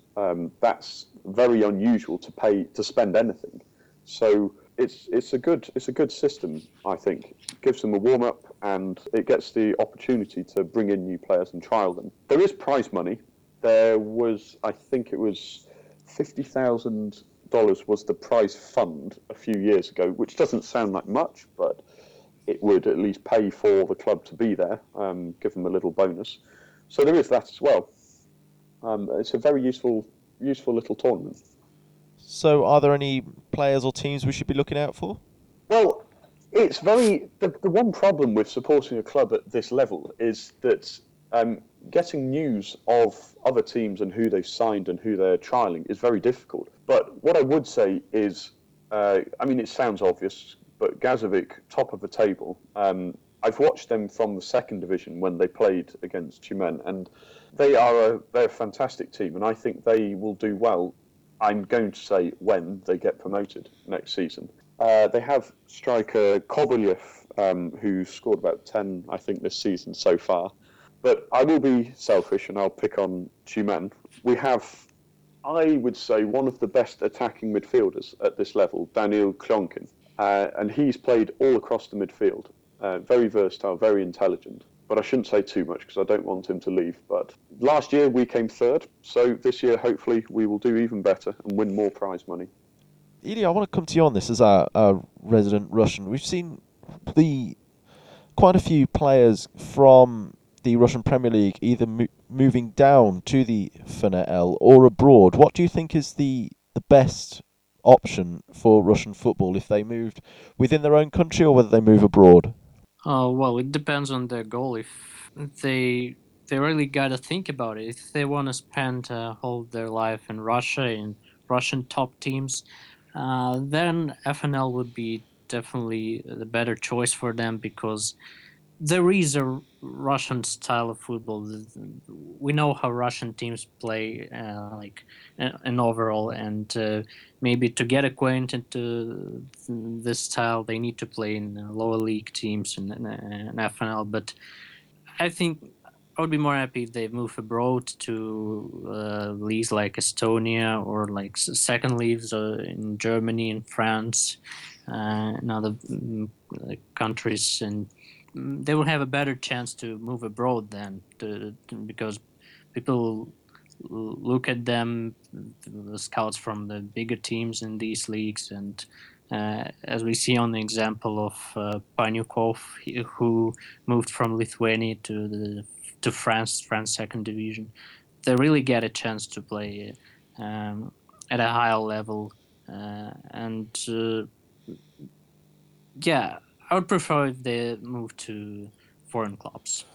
That's very unusual to pay to spend anything. So it's it's a good it's a good system. I think it gives them a warm up and it gets the opportunity to bring in new players and trial them. There is prize money. There was I think it was fifty thousand dollars was the prize fund a few years ago, which doesn't sound like much, but it would at least pay for the club to be there, um, give them a little bonus. So there is that as well. Um, it's a very useful useful little tournament. So, are there any players or teams we should be looking out for? Well, it's very the, the one problem with supporting a club at this level is that um, getting news of other teams and who they've signed and who they're trialing is very difficult. But what I would say is, uh, I mean, it sounds obvious, but Gazovik, top of the table. Um, I've watched them from the second division when they played against Tyumen, and they are a they're a fantastic team, and I think they will do well. I'm going to say when they get promoted next season. Uh, they have striker Kovalyev, um, who scored about 10, I think, this season so far. But I will be selfish and I'll pick on Tyumen. We have, I would say, one of the best attacking midfielders at this level, Daniel Klonkin. Uh, and he's played all across the midfield. Uh, very versatile, very intelligent but I shouldn't say too much because I don't want him to leave. But last year we came third, so this year hopefully we will do even better and win more prize money. Ilya, I want to come to you on this as our, our resident Russian. We've seen the quite a few players from the Russian Premier League either mo- moving down to the FNL or abroad. What do you think is the the best option for Russian football if they moved within their own country or whether they move abroad? Oh well, it depends on their goal. If they they really got to think about it. If they want to spend uh, whole their life in Russia in Russian top teams, uh, then FNL would be definitely the better choice for them because there is a Russian style of football. We know how Russian teams play, uh, like an overall, and uh, maybe to get acquainted to this style, they need to play in lower league teams and, FNL. But I think I would be more happy if they move abroad to uh, leagues like Estonia or like second leagues uh, in Germany and France uh, and other mm, countries and they will have a better chance to move abroad then to, to, because people look at them the scouts from the bigger teams in these leagues. And uh, as we see on the example of uh, Panyukov, who moved from Lithuania to the to France, France second division, they really get a chance to play um, at a higher level, uh, and uh, yeah, I would prefer if they move to foreign clubs.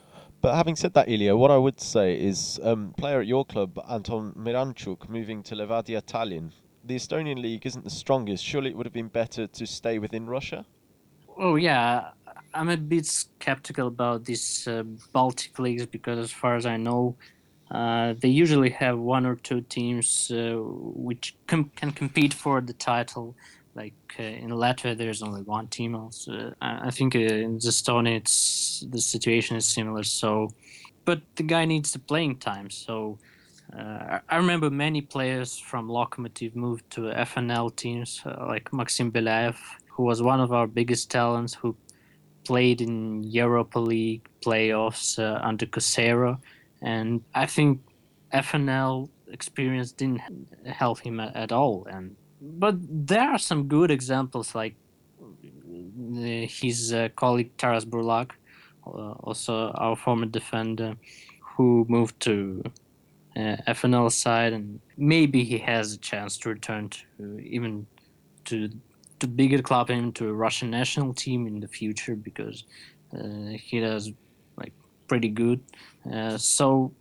But having said that, Ilya, what I would say is, um, player at your club, Anton Miranchuk, moving to Levadia Tallinn. The Estonian league isn't the strongest. Surely it would have been better to stay within Russia. Oh yeah, I'm a bit skeptical about these uh, Baltic leagues because, as far as I know, uh, they usually have one or two teams uh, which com- can compete for the title like uh, in Latvia, there's only one team. Also, I think uh, in Estonia, it's the situation is similar. So, but the guy needs the playing time. So, uh, I remember many players from Lokomotiv moved to FNL teams, uh, like Maxim Belayev, who was one of our biggest talents, who played in Europa League playoffs uh, under Couceiro, and I think FNL experience didn't help him at all. And but there are some good examples like his uh, colleague Taras Burlak, uh, also our former defender, who moved to uh, FNL side, and maybe he has a chance to return to even to to bigger club and to a Russian national team in the future because uh, he does like pretty good. Uh, so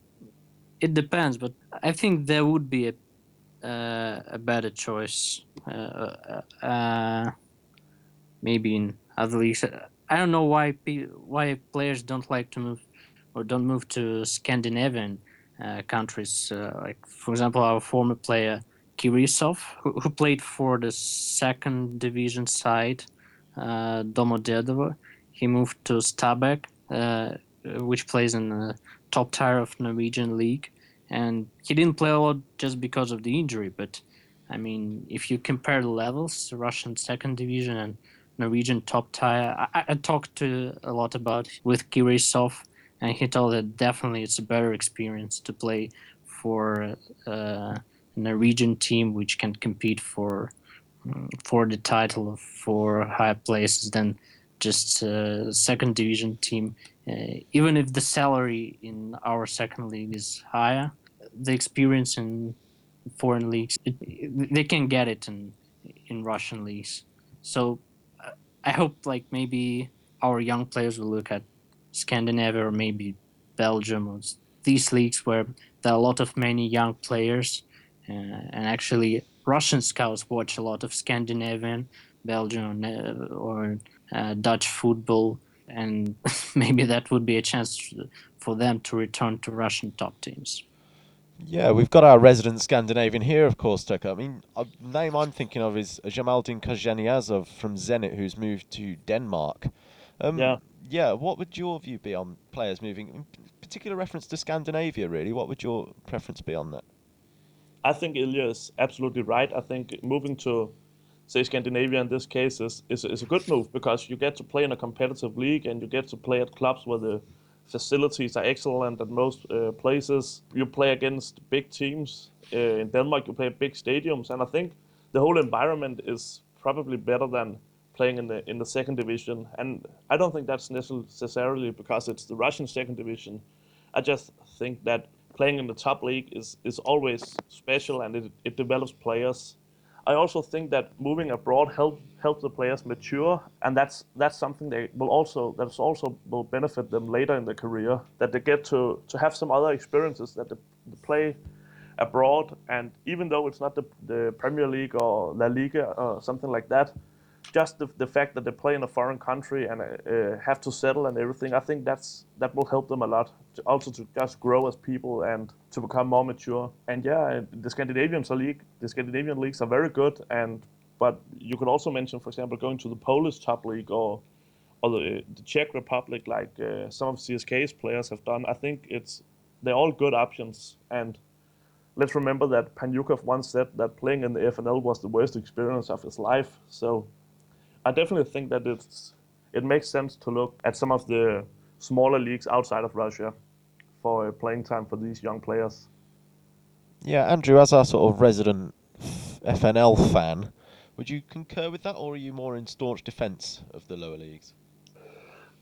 it depends, but I think there would be a uh, a better choice. Uh, uh, maybe in other leagues. I don't know why why players don't like to move or don't move to Scandinavian uh, countries. Uh, like for example, our former player Kirisov, who, who played for the second division side, uh, Domodedovo. He moved to Stabæk, uh, which plays in the top tier of Norwegian league, and he didn't play a lot just because of the injury. But I mean, if you compare the levels, Russian second division and Norwegian top tier, I, I talked to a lot about with Kirisov, and he told that definitely it's a better experience to play for uh, a Norwegian team which can compete for mm, for the title for higher places than just a second division team. Uh, even if the salary in our second league is higher, the experience in foreign leagues it, they can get it in in Russian leagues. So uh, I hope like maybe our young players will look at Scandinavia or maybe Belgium or these leagues where there are a lot of many young players uh, and actually Russian scouts watch a lot of Scandinavian, Belgian or uh, Dutch football and maybe that would be a chance for them to return to Russian top teams. Yeah, we've got our resident Scandinavian here, of course, Toke. I mean, a name I'm thinking of is Jamaldin Khodzhaniyazov from Zenit, who's moved to Denmark. Um, yeah. Yeah, what would your view be on players moving, in particular reference to Scandinavia, really? What would your preference be on that? I think Ilya is absolutely right. I think moving to, say, Scandinavia in this case is, is, is a good move because you get to play in a competitive league and you get to play at clubs where the facilities are excellent at most uh, places. You play against big teams. Uh, in Denmark, you play big stadiums, and I think the whole environment is probably better than playing in the in the second division. And I don't think that's necessarily because it's the Russian second division. I just think that playing in the top league is is always special and it, it develops players I also think that moving abroad help help the players mature, and that's that's something they will also that's also will benefit them later in their career. That they get to to have some other experiences that they, play abroad, and even though it's not the the Premier League or La Liga or something like that, just the, the fact that they play in a foreign country and uh, have to settle and everything, I think that's that will help them a lot. To also to just grow as people and to become more mature. And yeah, the Scandinavian league, the Scandinavian leagues are very good. And but you could also mention, for example, going to the Polish top league or or the, the Czech Republic, like uh, some of CSKA's players have done. I think it's they're all good options. And let's remember that Panyukov once said that playing in the FNL was the worst experience of his life. So I definitely think that it's it makes sense to look at some of the smaller leagues outside of Russia for playing time for these young players. Yeah, Andrew, as our sort of resident FNL fan, would you concur with that, or are you more in staunch defence of the lower leagues?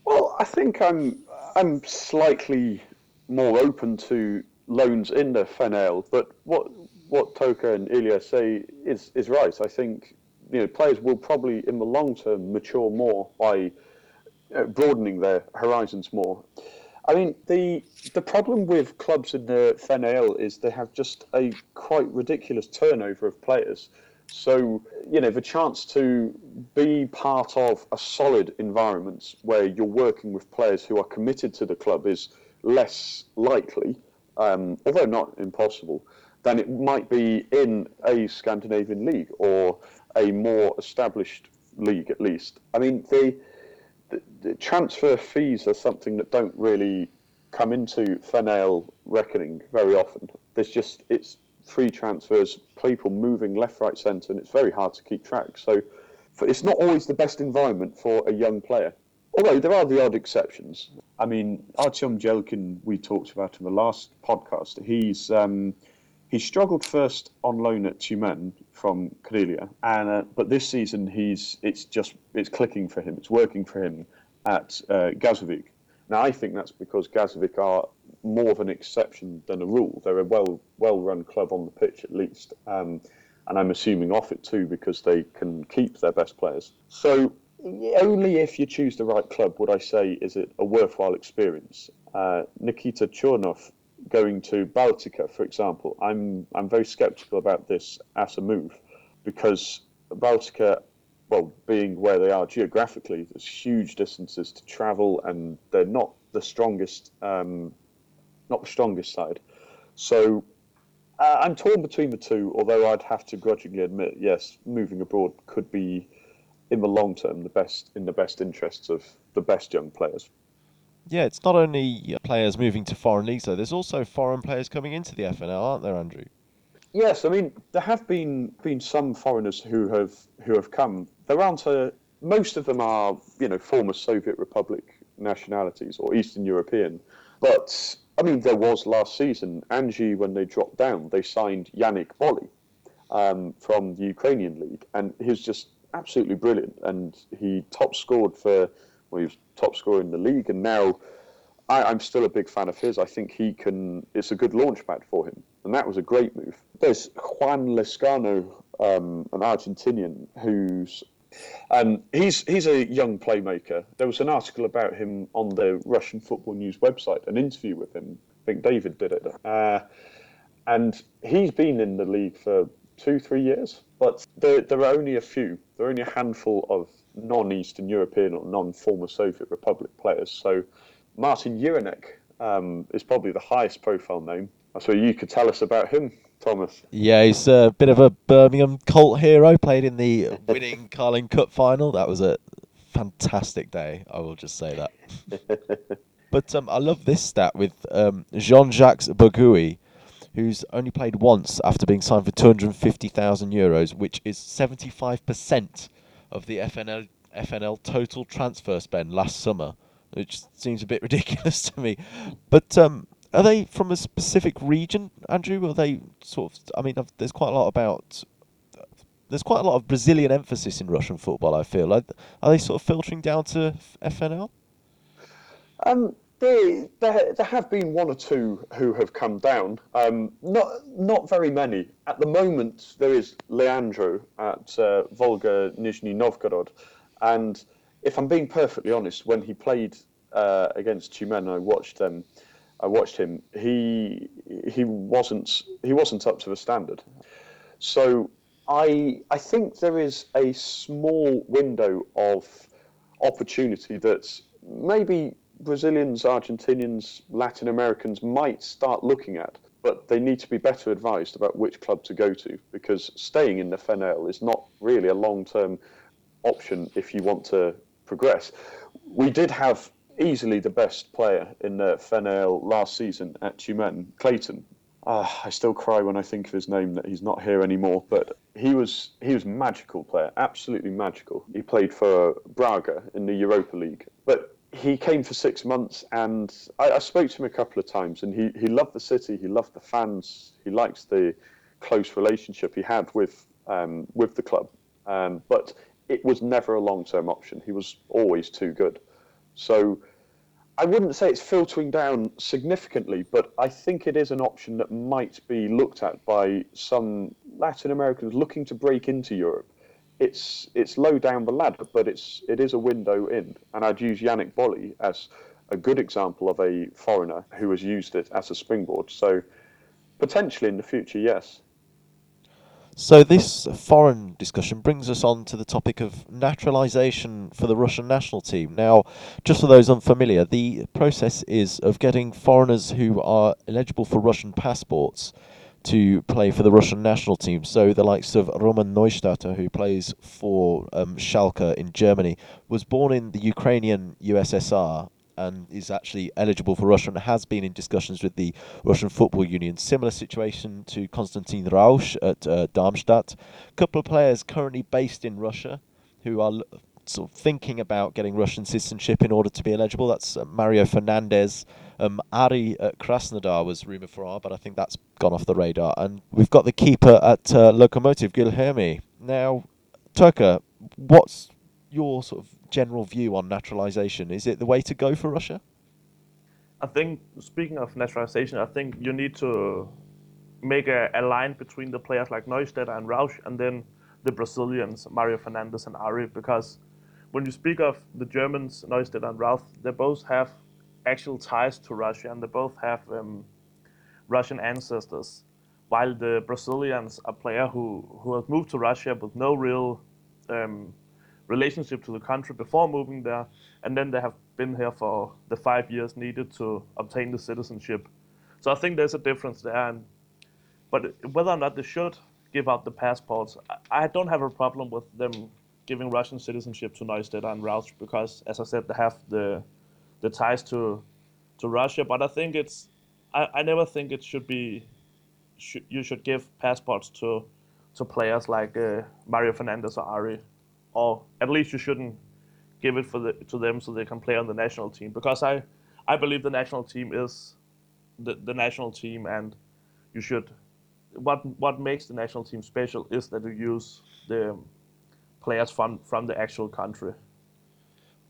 Well, I think I'm I'm slightly more open to loans in the FNL, but what what Toke and Ilya say is is right. I think you know, players will probably in the long term mature more by uh, broadening their horizons more. I mean, the the problem with clubs in the FNL is they have just a quite ridiculous turnover of players. So, you know, the chance to be part of a solid environment where you're working with players who are committed to the club is less likely, um, although not impossible, than it might be in a Scandinavian league or a more established league at least. I mean, the, the, the transfer fees are something that don't really come into FNL reckoning very often. There's just it's free transfers, people moving left, right, centre, and it's very hard to keep track. So for, it's not always the best environment for a young player. Although there are the odd exceptions. I mean, Artyom Jelkin, we talked about in the last podcast. He's um, he struggled first on loan at Tyumen from Karelia, and uh, but this season he's it's just it's clicking for him. It's working for him at uh, Gazovik. Now I think that's because Gazovik are more of an exception than a rule. They're a well well run club on the pitch at least, um, and I'm assuming off it too because they can keep their best players. So only if you choose the right club would I say is it a worthwhile experience. Uh, Nikita Chernov going to Baltika, for example, I'm I'm very sceptical about this as a move because Baltika, well, being where they are geographically, there's huge distances to travel, and they're not the strongest, um, not the strongest side. So uh, I'm torn between the two. Although I'd have to grudgingly admit, yes, moving abroad could be, in the long term, the best in the best interests of the best young players. Yeah, it's not only uh, players moving to foreign leagues though. There's also foreign players coming into the FNL, aren't there, Andrew? Yes, I mean there have been been some foreigners who have who have come. There aren't a most of them are you know former Soviet Republic nationalities or Eastern European, but I mean there was last season Anzhi when they dropped down they signed Yannick Boli um, from the Ukrainian league and he's just absolutely brilliant and he top scored for well he was top scorer in the league and now I, I'm still a big fan of his. I think he can. It's a good launch pad for him, and that was a great move. There's Juan Lescano, um, an Argentinian, who's um, he's he's a young playmaker. There was an article about him on the Russian Football News website, an interview with him. I think David did it, uh, and he's been in the league for two, three years. But there, there are only a few. There are only a handful of non-Eastern European or non-former Soviet Republic players. So Martin Jiránek um, is probably the highest profile name. So you could tell us about him, Thomas. Yeah, he's a bit of a Birmingham cult hero. Played in the winning Carling Cup final. That was a fantastic day. I will just say that. but um, I love this stat with um, Jean-Jacques Bougouhi, who's only played once after being signed for 250,000 euros, which is 75% of the FNL FNL total transfer spend last summer which seems a bit ridiculous to me. But um, are they from a specific region, Andrew? Are they sort of? I mean, there's quite a lot about. There's quite a lot of Brazilian emphasis in Russian football. I feel. Are, are they sort of filtering down to FNL? Um, there, there, there have been one or two who have come down. Um, not not very many at the moment. There is Leandro at uh, Volga Nizhny Novgorod, and if I'm being perfectly honest, when he played uh, against Tyumen, I watched them. I watched him. He he wasn't he wasn't up to the standard. So I I think there is a small window of opportunity that maybe Brazilians, Argentinians, Latin Americans might start looking at, but they need to be better advised about which club to go to because staying in the FNL is not really a long term option if you want to progress. We did have easily the best player in the FNL last season at Tyumen, Clayton. Uh, I still cry when I think of his name that he's not here anymore. But he was he was a magical player, absolutely magical. He played for Braga in the Europa League, but he came for six months, and I, I spoke to him a couple of times, and he, he loved the city, he loved the fans, he likes the close relationship he had with um, with the club. Um, but it was never a long term option. He was always too good. So I wouldn't say it's filtering down significantly, but I think it is an option that might be looked at by some Latin Americans looking to break into Europe. It's it's low down the ladder, but it's it is a window in, and I'd use Yannick Boli as a good example of a foreigner who has used it as a springboard. So potentially in the future, yes. So this foreign discussion brings us on to the topic of naturalisation for the Russian national team. Now, just for those unfamiliar, the process is of getting foreigners who are eligible for Russian passports to play for the Russian national team. So the likes of Roman Neustädter, who plays for um, Schalke in Germany, was born in the Ukrainian USSR and is actually eligible for Russia and has been in discussions with the Russian Football Union. Similar situation to Konstantin Rausch at uh, Darmstadt. A couple of players currently based in Russia who are sort of thinking about getting Russian citizenship in order to be eligible. That's uh, Mario Fernandes. Um, Ari at Krasnodar was rumoured for R, but I think that's gone off the radar. And we've got the keeper at uh, Lokomotiv, Guilherme. Now, Toke, what's your sort of general view on naturalisation? Is it the way to go for Russia? I think, speaking of naturalization, I think you need to make a, a line between the players like Neustädter and Rausch and then the Brazilians, Mario Fernandes and Ari, because when you speak of the Germans, Neustädter and Rausch, they both have actual ties to Russia and they both have um, Russian ancestors, while the Brazilians are player who, who have moved to Russia with no real um, relationship to the country before moving there, and then they have been here for the five years needed to obtain the citizenship. So I think there's a difference there. And, but whether or not they should give out the passports, I, I don't have a problem with them giving Russian citizenship to Neustädter and Rausch because, as I said, they have the the ties to to Russia. But I think it's I, I never think it should be sh- you should give passports to to players like uh, Mario Fernandes or Ari, or at least you shouldn't give it for the, to them so they can play on the national team because I I believe the national team is the, the national team and you should what what makes the national team special is that you use the players from from the actual country.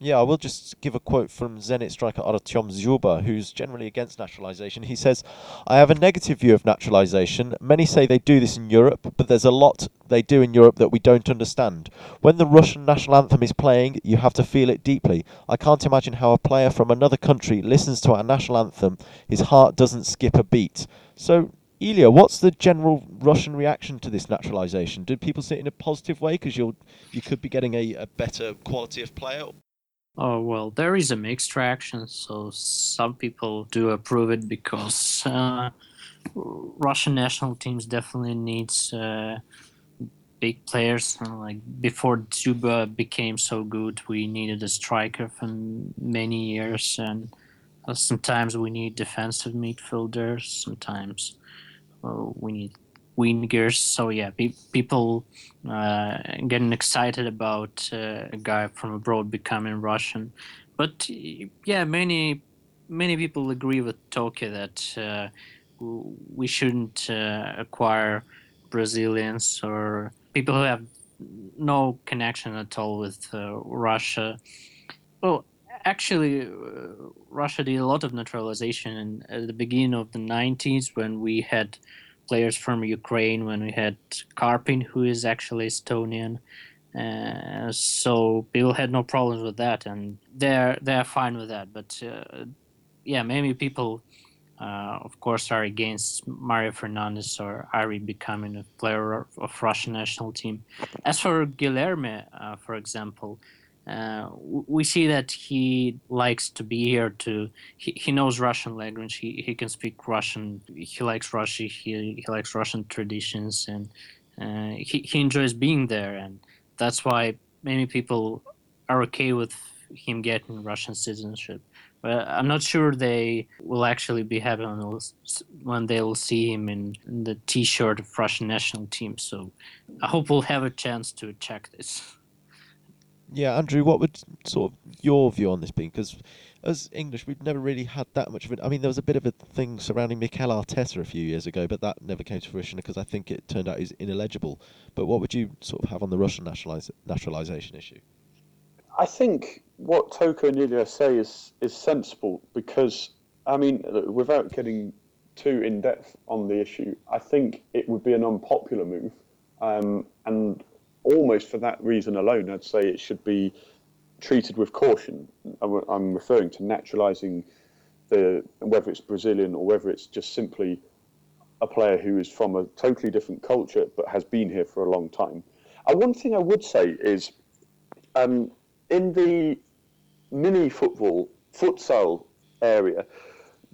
Yeah, I will just give a quote from Zenit striker Artyom Dzyuba, who's generally against naturalisation. He says, I have a negative view of naturalisation. Many say they do this in Europe, but there's a lot they do in Europe that we don't understand. When the Russian national anthem is playing, you have to feel it deeply. I can't imagine how a player from another country listens to our national anthem, his heart doesn't skip a beat. So, Ilya, what's the general Russian reaction to this naturalisation? Do people see it in a positive way because you you could be getting a, a better quality of player, Oh well, there is a mixed reaction. So some people do approve it because uh, Russian national teams definitely needs uh, big players. Like before Dzyuba became so good, we needed a striker for many years, and uh, sometimes we need defensive midfielders. Sometimes uh, we need wingers. So yeah, pe- people uh, getting excited about uh, a guy from abroad becoming Russian. But yeah, many many people agree with Toke that uh, we shouldn't uh, acquire Brazilians or people who have no connection at all with uh, Russia. Well, actually, uh, Russia did a lot of naturalization in, at the beginning of the 90s when we had players from Ukraine when we had Karpin, who is actually Estonian. Uh, so people had no problems with that, and they're they're fine with that. But uh, yeah, maybe people, uh, of course, are against Mario Fernandes or Ari becoming a player of Russian national team. As for Guilherme, uh, for example, uh, we see that he likes to be here to he, he knows russian language. He, he can speak russian. He likes russia. He, he likes russian traditions and uh, he, he enjoys being there. And that's why many people are okay with him getting russian citizenship. But i'm not sure they will actually be happy when they'll see him in, in the t-shirt of russian national team. So i hope we'll have a chance to check this yeah, Andrew, what would sort of your view on this be? Because as English, we've never really had that much of it. I mean, there was a bit of a thing surrounding Mikel Arteta a few years ago, but that never came to fruition because I think it turned out he's ineligible. But what would you sort of have on the Russian nationaliz- naturalisation issue? I think what Toke and Ilya say is is sensible because I mean, without getting too in depth on the issue, I think it would be an unpopular move, um, and almost for that reason alone, I'd say it should be treated with caution. I'm referring to naturalising the whether it's Brazilian or whether it's just simply a player who is from a totally different culture but has been here for a long time. Uh, one thing I would say is um, in the mini football futsal area,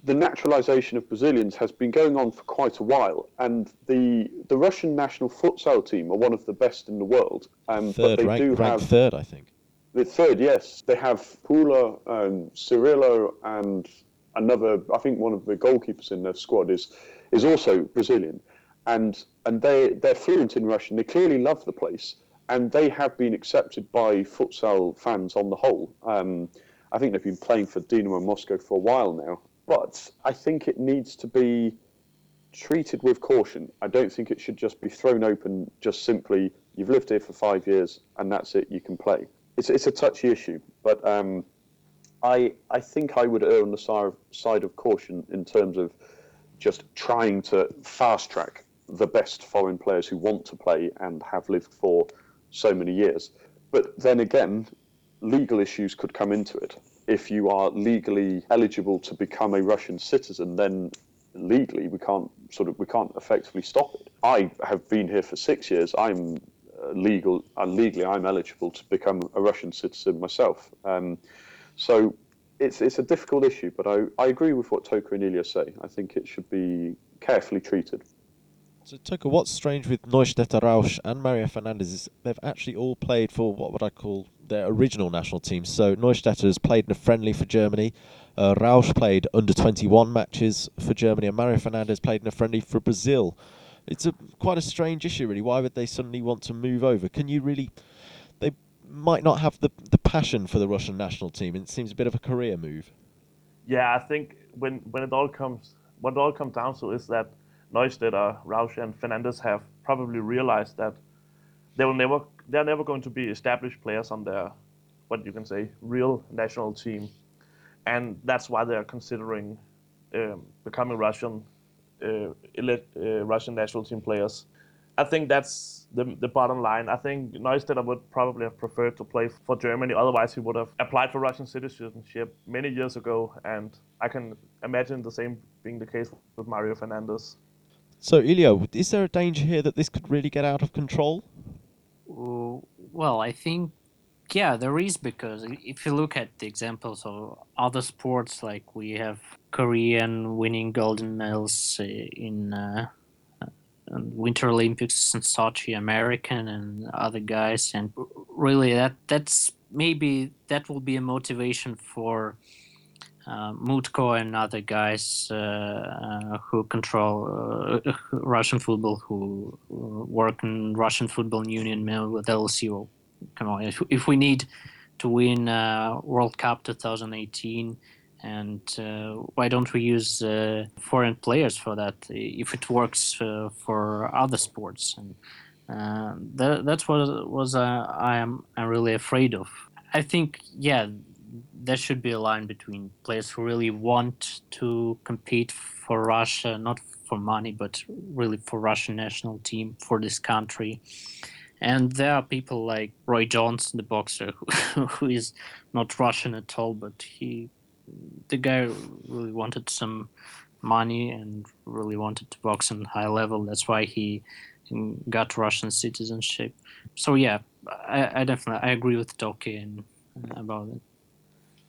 the naturalisation of Brazilians has been going on for quite a while, and the the Russian national futsal team are one of the best in the world. Um, third, but they rank, do have third, I think. The third, yes, they have Pula, and Cirilo, and another. I think one of the goalkeepers in their squad is is also Brazilian, and and they they're fluent in Russian. They clearly love the place, and they have been accepted by futsal fans on the whole. Um, I think they've been playing for Dynamo Moscow for a while now, but I think it needs to be treated with caution. I don't think it should just be thrown open just simply, you've lived here for five years and that's it, you can play. It's, it's a touchy issue, but um, I, I think I would err on the side of, side of caution in terms of just trying to fast track the best foreign players who want to play and have lived for so many years. But then again, legal issues could come into it. If you are legally eligible to become a Russian citizen, then legally we can't sort of we can't effectively stop it. I have been here for six years. I'm uh, legal and legally I'm eligible to become a Russian citizen myself. Um, so it's it's a difficult issue, but I, I agree with what Toke and Ilya say. I think it should be carefully treated. So, Toke, what's strange with Neustädter Rausch and Mario Fernandes is they've actually all played for what would I call their original national teams. So, Neustädter has played in a friendly for Germany, uh, Rausch played under 21 matches for Germany, and Mario Fernandes played in a friendly for Brazil. It's a quite a strange issue, really. Why would they suddenly want to move over? Can you really. They might not have the, the passion for the Russian national team, it seems a bit of a career move. Yeah, I think when, when it all comes, what it all comes down to is that Neustädter, Rausch, and Fernandes have probably realized that they will never they're never going to be established players on their what you can say real national team, and that's why they're considering um, becoming Russian uh, uh, Russian national team players. I think that's the, the bottom line. I think Neustädter would probably have preferred to play for Germany. Otherwise, he would have applied for Russian citizenship many years ago. And I can imagine the same being the case with Mario Fernandes. So, Ilya, is there a danger here that this could really get out of control? Well, I think, yeah, there is because if you look at the examples of other sports, like we have Korean winning golden medals uh, in uh, Winter Olympics in Sochi, American and other guys, and really that that's maybe that will be a motivation for uh, Mutko and other guys uh, uh, who control uh, Russian football, who work in Russian football union with LSU. Come on, if, if we need to win World Cup 2018, and uh, why don't we use uh, foreign players for that if it works uh, for other sports and that, that's what was I am I'm really afraid of. I think yeah there should be a line between players who really want to compete for Russia, not for money, but really for Russian national team for this country. And there are people like Roy Jones, the boxer, who, who is not Russian at all, but he, the guy, really wanted some money and really wanted to box on high level. That's why he got Russian citizenship. So yeah, I, I definitely I agree with Toke uh, about it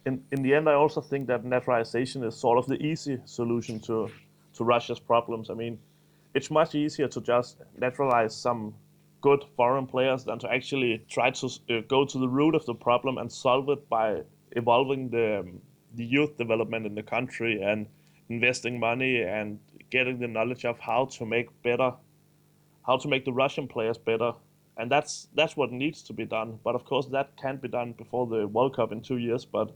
in, in the end, I also think that naturalization is sort of the easy solution to, to Russia's problems. I mean, it's much easier to just naturalize some good foreign players than to actually try to uh, go to the root of the problem and solve it by evolving the, um, the youth development in the country and investing money and getting the knowledge of how to make better, how to make the Russian players better. And that's that's what needs to be done. But of course, that can't be done before the World Cup in two years. But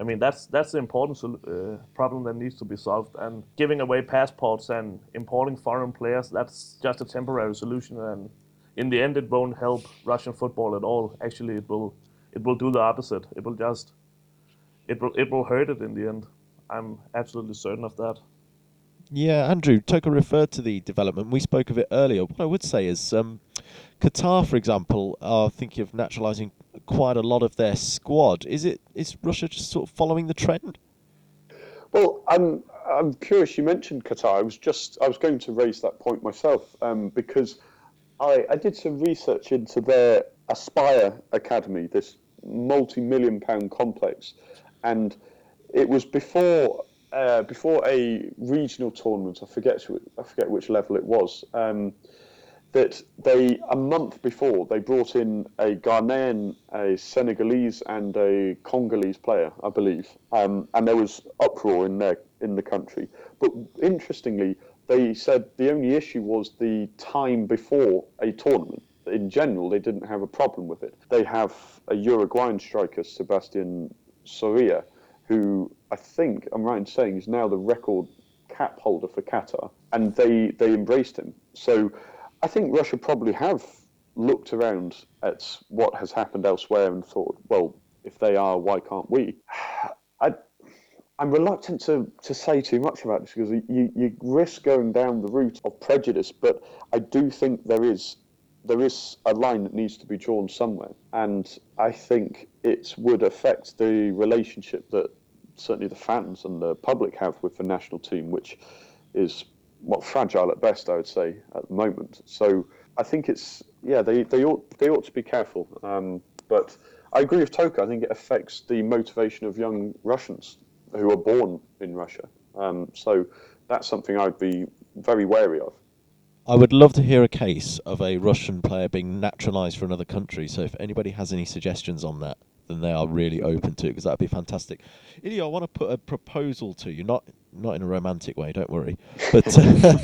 I mean, that's that's the important uh, problem that needs to be solved. And giving away passports and importing foreign players, that's just a temporary solution. And in the end, it won't help Russian football at all. Actually, it will it will do the opposite. It will just it will it will hurt it in the end. I'm absolutely certain of that. Yeah, Andrew, Toke referred to the development. We spoke of it earlier. What I would say is um, Qatar, for example, are thinking of naturalising quite a lot of their squad. Is it is Russia just sort of following the trend? Well, I'm I'm curious. You mentioned Qatar. I was just I was going to raise that point myself um, because I I did some research into their Aspire Academy, this multi-million pound complex, and it was before uh, before a regional tournament. I forget I forget which level it was. Um, that they a month before they brought in a Ghanaian, a Senegalese, and a Congolese player, I believe, um, and there was uproar in there in the country. But interestingly, they said the only issue was the time before a tournament. in general, they didn't have a problem with it. They have a Uruguayan striker, Sebastian Soria, who I think I'm right in saying is now the record cap holder for Qatar, and they they embraced him. So I think Russia probably have looked around at what has happened elsewhere and thought, well, if they are, why can't we? I, I'm reluctant to, to say too much about this because you, you risk going down the route of prejudice, but I do think there is there is a line that needs to be drawn somewhere, and I think it would affect the relationship that certainly the fans and the public have with the national team, which is well fragile at best, I would say, at the moment. So I think it's yeah they, they ought they ought to be careful, um, but I agree with Toke. I think it affects the motivation of young Russians who are born in Russia. Um, so that's something I'd be very wary of. I would love to hear a case of a Russian player being naturalised for another country. So if anybody has any suggestions on that, then they are really open to it because that'd be fantastic. Ilya, I want to put a proposal to you, not not in a romantic way, don't worry, but uh,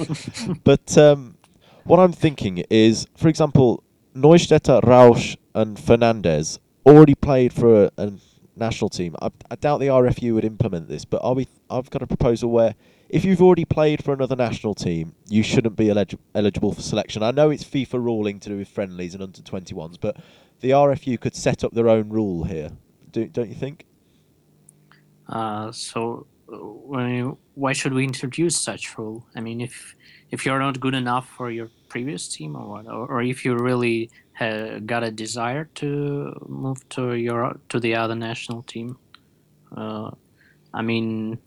but um, what I'm thinking is, for example, Neustädter, Rausch, and Fernandes already played for a, a national team. I, I, doubt the RFU would implement this, but we? I've got a proposal where if you've already played for another national team, you shouldn't be elig- eligible for selection. I know it's FIFA ruling to do with friendlies and under 21s, but the RFU could set up their own rule here. Do, don't you think? Uh, so, why should we introduce such rule? I mean, if if you're not good enough for your previous team, or what, or, or if you really got a desire to move to your to the other national team, uh, I mean,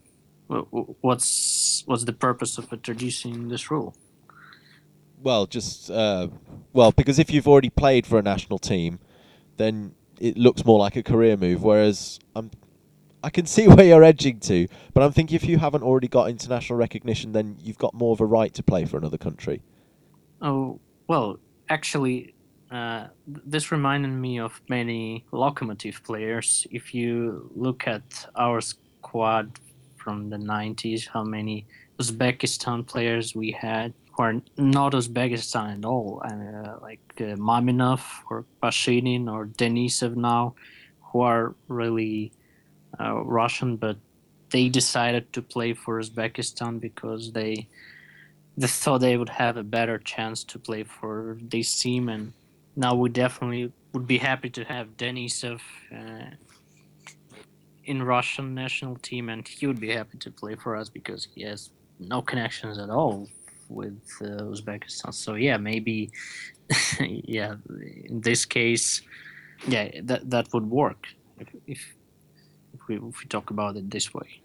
what's what's the purpose of introducing this rule? Well, just uh, well, because if you've already played for a national team, then it looks more like a career move. Whereas I'm, I can see where you're edging to, but I'm thinking if you haven't already got international recognition, then you've got more of a right to play for another country. Oh well, actually, uh, this reminded me of many Lokomotiv players. If you look at our squad from the 90s, how many Uzbekistan players we had who are not Uzbekistan at all, uh, like uh, Maminov or Pashinin or Denisov now, who are really uh, Russian, but they decided to play for Uzbekistan because they they thought they would have a better chance to play for this team, and now we definitely would be happy to have Denisov uh, in Russian national team, and he would be happy to play for us because he has no connections at all with uh, Uzbekistan. So yeah, maybe yeah, in this case, yeah, that that would work if if, we if we talk about it this way.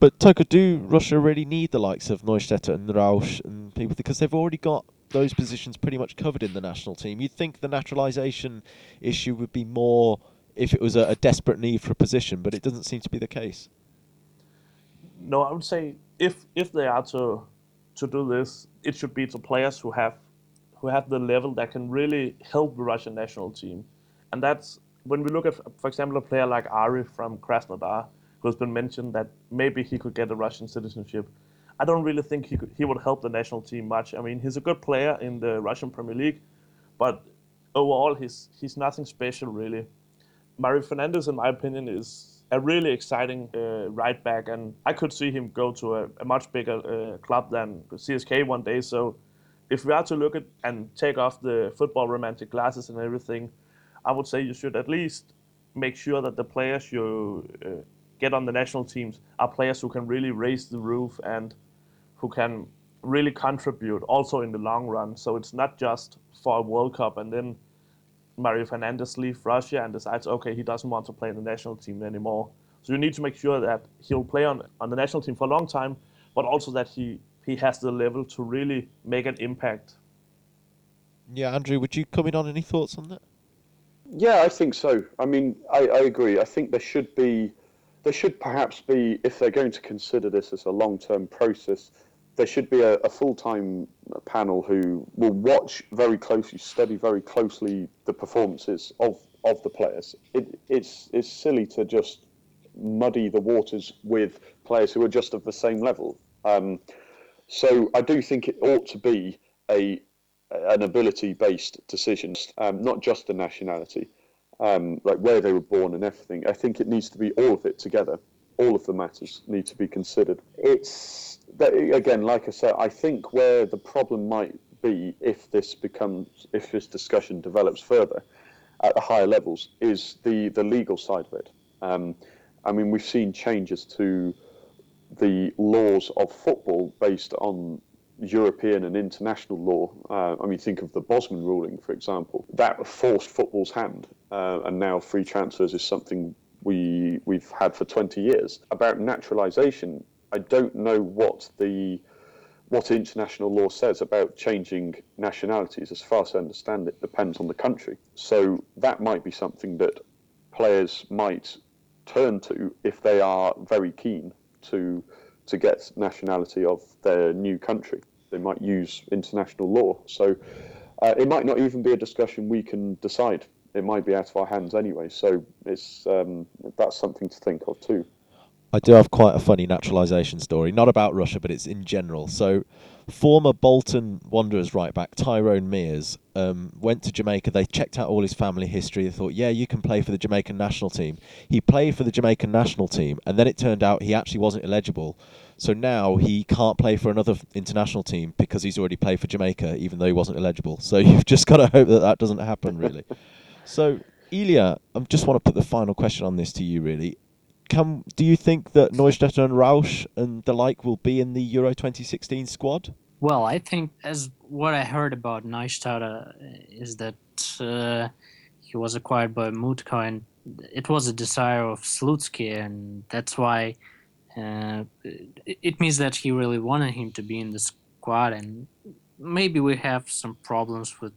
But Toke, do Russia really need the likes of Neustädter and Rausch and people because they've already got those positions pretty much covered in the national team? You'd think the naturalisation issue would be more if it was a, a desperate need for a position, but it doesn't seem to be the case. No, I would say if if they are to to do this, it should be to players who have who have the level that can really help the Russian national team, and that's when we look at, for example, a player like Ari from Krasnodar, who has been mentioned that maybe he could get a Russian citizenship. I don't really think he could, he would help the national team much. I mean, he's a good player in the Russian Premier League, but overall, he's he's nothing special really. Mario Fernandes, in my opinion, is a really exciting uh, right back, and I could see him go to a, a much bigger uh, club than CSKA one day. So, if we are to look at and take off the football romantic glasses and everything, I would say you should at least make sure that the players you uh, get on the national teams are players who can really raise the roof and who can really contribute also in the long run. So it's not just for a World Cup and then Mario Fernandes leaves Russia and decides, okay, he doesn't want to play in the national team anymore. So you need to make sure that he'll play on, on the national team for a long time, but also that he, he has the level to really make an impact. Yeah, Andrew, would you come in on any thoughts on that? Yeah, I think so. I mean, I, I agree. I think there should be, there should perhaps be, if they're going to consider this as a long-term process, there should be a, a full-time panel who will watch very closely, study very closely the performances of, of the players. It, it's it's silly to just muddy the waters with players who are just of the same level. Um, so I do think it ought to be a an ability-based decision, um, not just the nationality, um, like where they were born and everything. I think it needs to be all of it together. All of the matters need to be considered. It's again, like I said, I think where the problem might be if this becomes, if this discussion develops further at the higher levels, is the the legal side of it. Um, I mean, we've seen changes to the laws of football based on European and international law. Uh, I mean, think of the Bosman ruling, for example. That forced football's hand, uh, and now free transfers is something we we've had for 20 years. About naturalisation, I don't know what the what international law says about changing nationalities. As far as I understand it, depends on the country. So that might be something that players might turn to if they are very keen to to get nationality of their new country. They might use international law. So uh, it might not even be a discussion we can decide. It might be out of our hands anyway. So it's um, that's something to think of too. I do have quite a funny naturalisation story, not about Russia, but it's in general. So, former Bolton Wanderers right back Tyrone Mears um, went to Jamaica. They checked out all his family history. They thought, yeah, you can play for the Jamaican national team. He played for the Jamaican national team, and then it turned out he actually wasn't eligible. So now he can't play for another international team because he's already played for Jamaica, even though he wasn't eligible. So you've just got to hope that that doesn't happen, really. so, Ilya, I just want to put the final question on this to you, really can do you think that Neustädter and Rausch and the like will be in the Euro 2016 squad? Well, I think as what I heard about Neustädter is that uh, he was acquired by Mutko, and it was a desire of Slutsky, and that's why uh, it means that he really wanted him to be in the squad, and maybe we have some problems with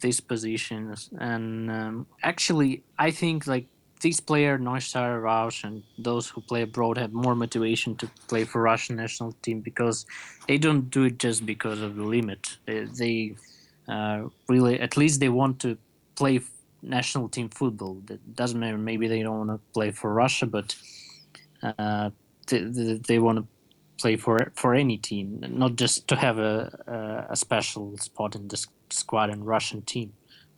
these positions. And um, actually, I think like these players, Neustadt, Rausch, and those who play abroad have more motivation to play for Russian national team because they don't do it just because of the limit. They, they uh, really, at least they want to play national team football. That doesn't matter. Maybe they don't want to play for Russia, but uh, they, they, they want to play for for any team, not just to have a a, a special spot in the squad and Russian team,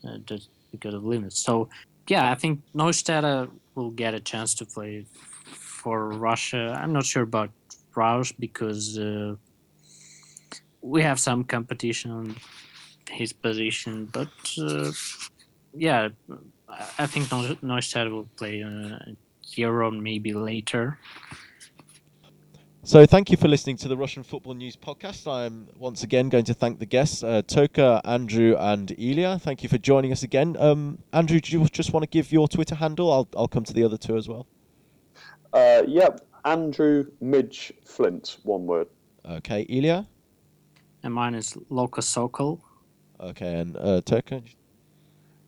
uh, just because of limits. So yeah, I think Neustädter will get a chance to play for Russia. I'm not sure about Rausch because uh, we have some competition on his position, but uh, yeah, I think Neustädter will play uh, Euro maybe later. So, thank you for listening to the Russian Football News podcast. I'm once again going to thank the guests, uh, Toke, Andrew, and Ilya. Thank you for joining us again. Um, Andrew, do you just want to give your Twitter handle? I'll, I'll come to the other two as well. Uh, yep, Andrew Midge Flint, one word. Okay, Ilya? And mine is Loka Sokol. Okay, and uh, Toke?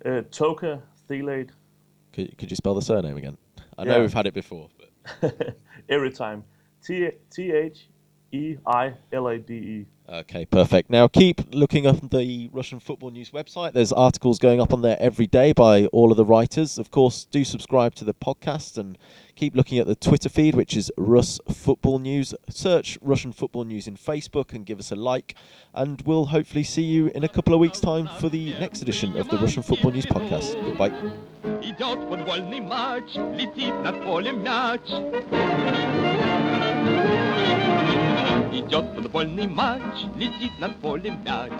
Uh, Toke Theilade. Could, could you spell the surname again? I know we've had it before. But... Every time. T T H E I L A D E. Okay, perfect. Now keep looking up the Russian Football News website. There's articles going up on there every day by all of the writers. Of course, do subscribe to the podcast and keep looking at the Twitter feed, which is Russ Football News. Search Russian Football News in Facebook and give us a like. And we'll hopefully see you in a couple of weeks' time for the next edition of the Russian Football News podcast. Goodbye. Идет футбольный матч, летит над полем мяч.